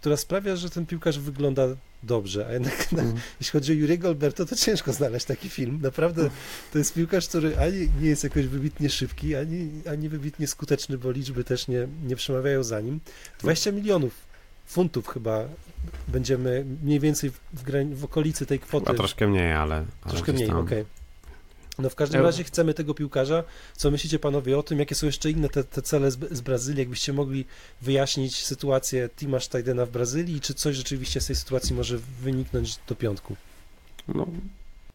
która sprawia, że ten piłkarz wygląda dobrze, a jednak na, Mhm. jeśli chodzi o Juriego Alberto, to ciężko znaleźć taki film. Naprawdę to jest piłkarz, który ani nie jest jakoś wybitnie szybki, ani, ani wybitnie skuteczny, bo liczby też nie, nie przemawiają za nim. 20 milionów funtów chyba będziemy mniej więcej w, w, w okolicy tej kwoty. Chyba troszkę mniej, ale... ale Troszkę mniej, okej. No w każdym razie chcemy tego piłkarza. Co myślicie panowie o tym? Jakie są jeszcze inne te, te cele z, z Brazylii? Jakbyście mogli wyjaśnić sytuację Tima Steidena w Brazylii i czy coś rzeczywiście z tej sytuacji może wyniknąć do piątku? No,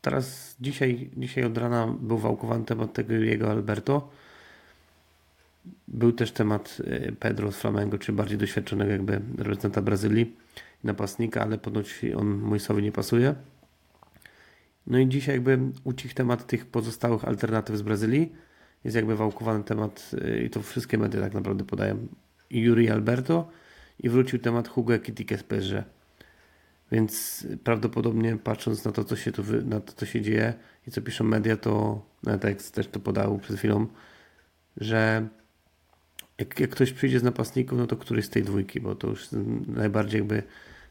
teraz dzisiaj, dzisiaj od rana był wałkowany temat tego jego Alberto. Był też temat e, Pedro z Flamengo, czy bardziej doświadczonego jakby reprezentanta Brazylii, napastnika, ale ponoć on Mojsowi nie pasuje. No i dzisiaj jakby ucichł temat tych pozostałych alternatyw z Brazylii. Jest jakby wałkowany temat e, i to wszystkie media tak naprawdę podają. I Yuri Alberto i wrócił temat Hugo Ekitike z PSG. Więc prawdopodobnie patrząc na to, co się tu na to, co się dzieje i co piszą media, to Netex też to podał przed chwilą, że jak, jak ktoś przyjdzie z napastników, no to któryś z tej dwójki, bo to już najbardziej jakby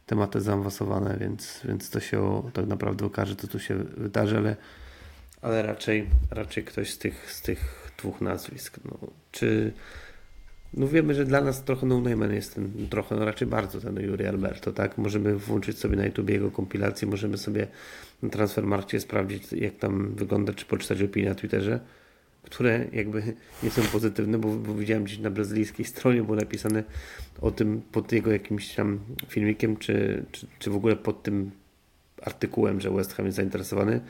tematy zaawansowane, więc, więc to się tak naprawdę okaże, co tu się wydarzy, ale, ale raczej, raczej ktoś z tych, z tych dwóch nazwisk. No, czy no wiemy, że dla nas trochę no name jest ten, trochę, no raczej bardzo ten Yuri Alberto, tak? Możemy włączyć sobie na YouTube jego kompilację, możemy sobie na Transfermarkcie sprawdzić, jak tam wygląda, czy poczytać opinie na Twitterze, które jakby nie są pozytywne, bo, bo widziałem gdzieś na brazylijskiej stronie było napisane o tym pod jego jakimś tam filmikiem, czy, czy, czy w ogóle pod tym artykułem, że West Ham jest zainteresowany.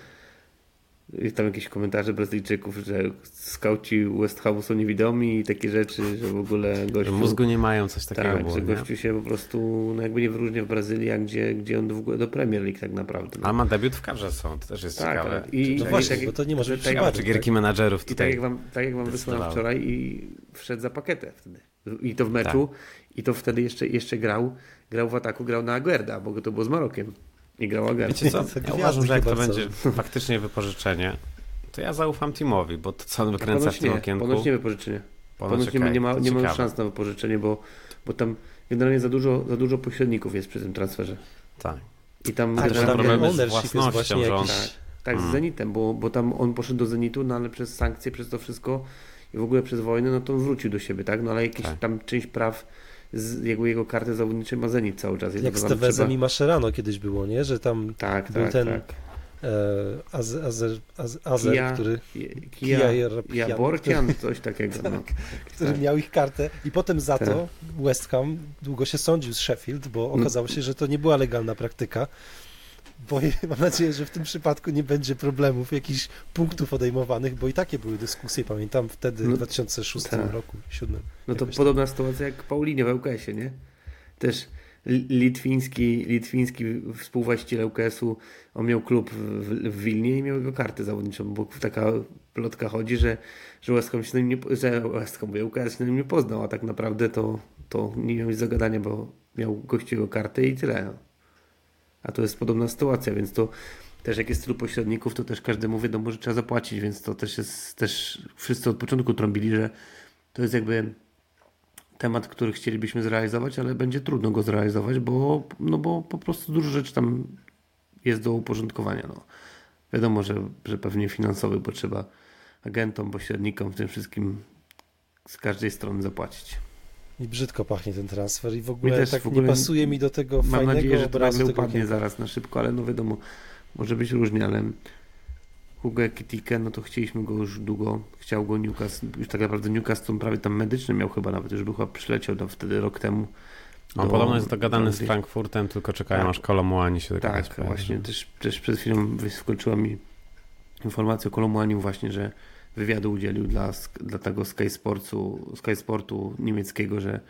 I tam jakieś komentarze Brazylijczyków, że skauci West Hamu są niewidomi i takie rzeczy, że w ogóle gościu... mózgu nie mają coś takiego tak, było, że nie? gościu się po prostu no jakby nie wyróżnia w Brazylii, a gdzie, gdzie on w ogóle do Premier League tak naprawdę. No. Ale ma debiut w kadrze są, to też jest Tak, ciekawe. tak. I- No właśnie, tak- bo to nie może że być tak- przypadek. Czy gierki menadżerów I tak tutaj. jak wam, tak jak wam wysłałem wczoraj i wszedł za pakietę wtedy. I to w meczu. I to wtedy jeszcze, jeszcze grał, grał w ataku, grał na Aguerda, bo to było z Marokiem. I grał Aguerda. Wiecie co, ja uważam, że jak to będzie faktycznie wypożyczenie, to ja zaufam Timowi, bo to co on wykręca Ponoć w tym nie, okienku, ponoć nie wypożyczenie. Ponoć nie, okej, nie, ma, nie ma szans na wypożyczenie, bo, bo tam generalnie za dużo, za dużo pośredników jest przy tym transferze. Tak. I tam, Tak, są tam jest własnością, że on- jakiś... tak z Mm. Zenitem, bo, bo tam on poszedł do Zenitu, no ale przez sankcje, przez to wszystko i w ogóle przez wojnę, no to on wrócił do siebie, tak? No ale jakieś Tak. tam część praw z jakby jego karty zawodniczej ma Zenit cały czas. Jak z Tevezem i Mascherano kiedyś było, nie? Że tam Tak, był tak, ten- tak. Azer, Azer, Azer, Azer Kia- który, Kia Kia, Jaborkian, coś takiego. No. który Tak. miał ich kartę i potem za Tak. to West Ham długo się sądził z Sheffield, bo okazało się, że to nie była legalna praktyka. Bo mam nadzieję, że w tym przypadku nie będzie problemów, jakichś punktów odejmowanych, bo i takie były dyskusje, pamiętam wtedy No, w 2006 tak. roku, 2007. No to podobna sytuacja jak Paulinio w LKS-ie, nie? Też li- litwiński, litwiński współwłaściciel LKS-u, on miał klub w, w Wilnie i miał jego kartę zawodniczą, bo taka plotka chodzi, że, że Ham się na nim nie, że Ham, mówię, LKS się na nim nie poznał, a tak naprawdę to, to nie miał nic zagadania, bo miał gościu jego kartę i tyle. No. A to jest podobna sytuacja, więc to też jak jest tylu pośredników, to też każdemu wiadomo, że trzeba zapłacić, więc to też jest, też wszyscy od początku trąbili, że to jest jakby temat, który chcielibyśmy zrealizować, ale będzie trudno go zrealizować, bo, no bo po prostu dużo rzeczy tam jest do uporządkowania. No. Wiadomo, że, że pewnie finansowy, bo trzeba agentom, pośrednikom w tym wszystkim z każdej strony zapłacić. I brzydko pachnie ten transfer i w ogóle też tak w ogóle nie pasuje mi do tego Mam fajnego nadzieję, że to nagle tego upadnie okienka. zaraz na szybko, ale no wiadomo, może być różnie, ale Hugo Ekitike, no to chcieliśmy go już długo, chciał go Newcastle, już tak naprawdę Newcastle on prawie tam medyczny miał chyba nawet, już był chyba przyleciał tam wtedy rok temu. On do- podobno jest dogadany do z. Frankfurtem, tylko czekają Tak. aż Kolomuani się dogadać. Tak, właśnie, też, też przed chwilą wyskoczyła mi informacja o Kolomuaniu właśnie, że wywiadu udzielił dla, dla tego Sky Sportu, Sky Sportu niemieckiego, że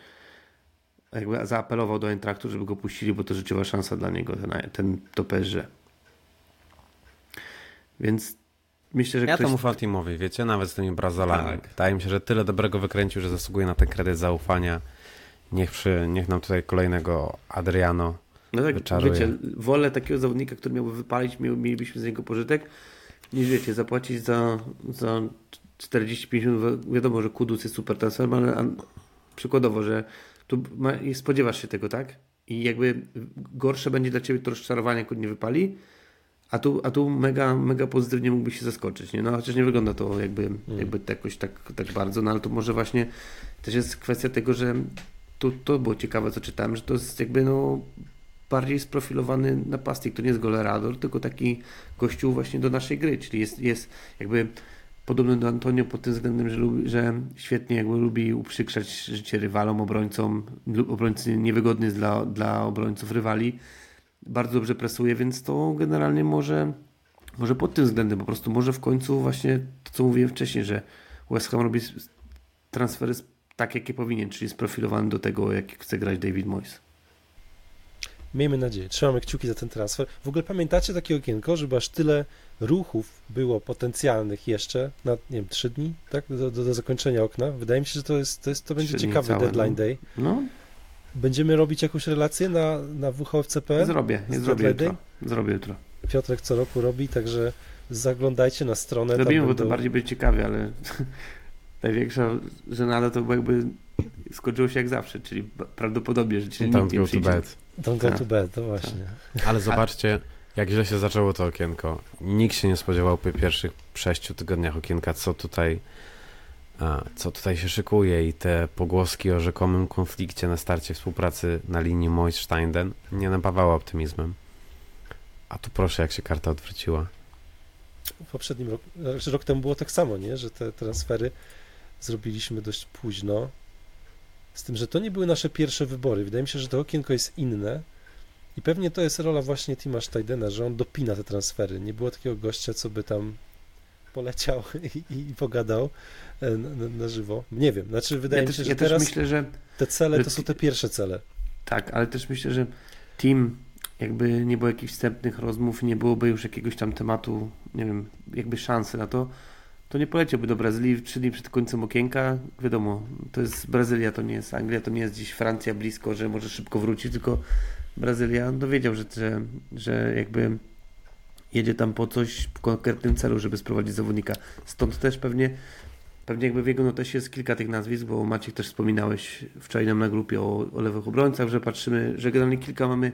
jakby zaapelował do Eintrachtu, żeby go puścili, bo to życiowa szansa dla niego, ten, ten to PSG. Więc myślę, że Ja ktoś... to ufam Timowi, wiecie, nawet z tymi Brazylami. Tak. Wydaje mi się, że tyle dobrego wykręcił, że zasługuje na ten kredyt zaufania. Niech, przy, niech nam tutaj kolejnego Adriano. No tak, wyczaruje. wiecie, wolę takiego zawodnika, który miałby wypalić, mielibyśmy z niego pożytek, niż wiecie, zapłacić za, za 40-50 minut. Wiadomo, że Kudus jest super transferem, ale przykładowo, że tu ma, spodziewasz się tego, tak? I jakby gorsze będzie dla ciebie to rozczarowanie, jak on nie wypali, a tu, a tu mega, mega pozytywnie mógłbyś się zaskoczyć, nie? No chociaż nie wygląda to jakby, jakby to jakoś tak, tak bardzo, no ale to może właśnie też jest kwestia tego, że tu, to było ciekawe, co czytałem, że to jest jakby no bardziej sprofilowany napastnik. To nie jest golerador, tylko taki gościu właśnie do naszej gry, czyli jest, jest jakby podobny do Antonio pod tym względem, że, lubi, że świetnie jakby lubi uprzykrzać życie rywalom, obrońcom. Obrońcy niewygodny dla, dla obrońców rywali. Bardzo dobrze presuje, więc to generalnie może, może pod tym względem po prostu może w końcu właśnie to, co mówiłem wcześniej, że West Ham robi transfery tak, jakie powinien, czyli sprofilowany do tego, jak chce grać David Moyes. Miejmy nadzieję, trzymamy kciuki za ten transfer. W ogóle pamiętacie takie okienko, żeby aż tyle ruchów było potencjalnych jeszcze na, nie wiem, trzy dni, tak, do, do, do zakończenia okna? Wydaje mi się, że to, jest, to, jest, to będzie ciekawy całe, deadline no. day. No, Będziemy robić jakąś relację na, na WHFCPL? zrobię, nie zrobię jutro. Zrobię jutro. Piotrek co roku robi, także zaglądajcie na stronę. tam Robimy, bo to będą- bardziej będzie ciekawie, ale największa żenada to jakby skończyło się jak zawsze, czyli prawdopodobnie, że ci Don't nikt nie to przyjdzie. Don't go Tak. to bed, to właśnie. Ale zobaczcie, jak źle się zaczęło to okienko. Nikt się nie spodziewał po pierwszych sześciu tygodniach okienka, co tutaj, co tutaj się szykuje i te pogłoski o rzekomym konflikcie na starcie współpracy na linii Moist-Steinden nie napawały optymizmem. A tu proszę, jak się karta odwróciła. W poprzednim roku, znaczy rok temu było tak samo, nie? że te transfery zrobiliśmy dość późno. Z tym, że to nie były nasze pierwsze wybory. Wydaje mi się, że to okienko jest inne, I pewnie to jest rola właśnie Tima Steidena, że on dopina te transfery. Nie było takiego gościa, co by tam poleciał i, i pogadał e, na, na, żywo. Nie wiem, znaczy wydaje ja mi się, też, że ja teraz myślę, że te cele że to są te pierwsze cele. tak, ale też myślę, że team jakby nie było jakichś wstępnych rozmów, nie byłoby już jakiegoś tam tematu, nie wiem, jakby szansy na to, to nie poleciałby do Brazylii trzy dni przed końcem okienka. Wiadomo, to jest Brazylia, to nie jest Anglia, to nie jest gdzieś Francja blisko, że może szybko wrócić, tylko Brazylia dowiedział, że, że, że jakby jedzie tam po coś w konkretnym celu, żeby sprowadzić zawodnika. Stąd też pewnie Pewnie jakby w jego notesie jest kilka tych nazwisk, bo Maciek też wspominałeś wczoraj nam na grupie o, o lewych obrońcach, że patrzymy, że generalnie kilka mamy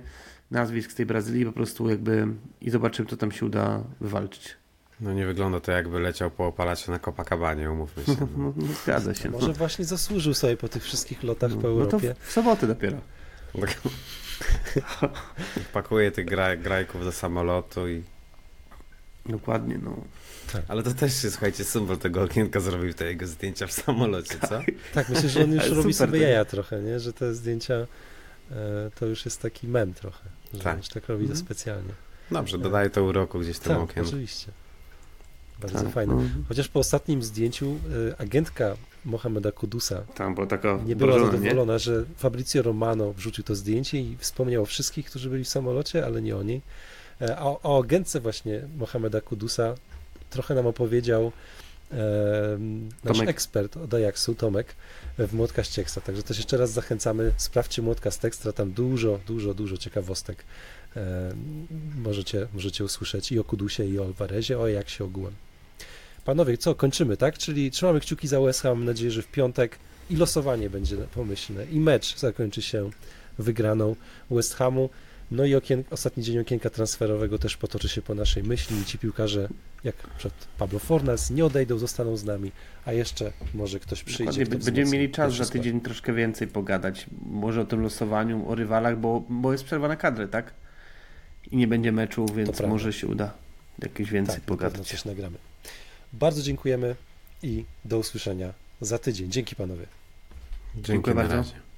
nazwisk z tej Brazylii po prostu jakby i zobaczymy, co tam się uda wywalczyć. No nie wygląda to jakby leciał po opalacie na Copacabanie, umówmy się. No. No, no, zgadza się. Może No, właśnie zasłużył sobie po tych wszystkich lotach po no to Europie. w, sobotę dopiero. Tak. Pakuje tych gra, grajków do samolotu i... Dokładnie, no. Ale to też jest, słuchajcie, symbol tego okienka zrobił te jego zdjęcia w samolocie, co? Tak, myślę, że on już Ale robi sobie jaja trochę, nie? że te zdjęcia e, to już jest taki mem trochę, że Tak. już tak robi to Mhm. specjalnie. Dobrze, dodaję to uroku gdzieś w tym Tak, okienku. oczywiście. Bardzo Tak, fajne. no. Chociaż po ostatnim zdjęciu e, agentka Mohameda Kudusa Tam była taka nie była wrażona, zadowolona, że Fabrizio Romano wrzucił to zdjęcie i wspomniał o wszystkich, którzy byli w samolocie, ale nie o niej. E, A o, o agentce właśnie Mohameda Kudusa trochę nam opowiedział e, nasz Tomek. ekspert od Ajaxu, Tomek, w Młotka z Cieksa. Także też jeszcze raz zachęcamy, sprawdźcie Młotka z Tekstra, tam dużo, dużo, dużo ciekawostek e, możecie, możecie usłyszeć i o Kudusie, i o Alvarezie, o Ajaxie ogółem. Panowie, co, kończymy, tak? Czyli trzymamy kciuki za West Ham, mam nadzieję, że w piątek i losowanie będzie pomyślne i mecz zakończy się wygraną West Hamu. No i okien, ostatni dzień okienka transferowego też potoczy się po naszej myśli i ci piłkarze, jak przed Pablo Fornas, nie odejdą, zostaną z nami, a jeszcze może ktoś przyjdzie. Będziemy mieli czas za tydzień troszkę więcej pogadać. Może o tym losowaniu, o rywalach, bo, bo jest przerwa na kadrę, tak? I nie będzie meczu, więc może się uda jakieś więcej Tak, pogadać. coś nagramy. Bardzo dziękujemy i do usłyszenia za tydzień. Dzięki panowie. Dziękuję na bardzo. razie.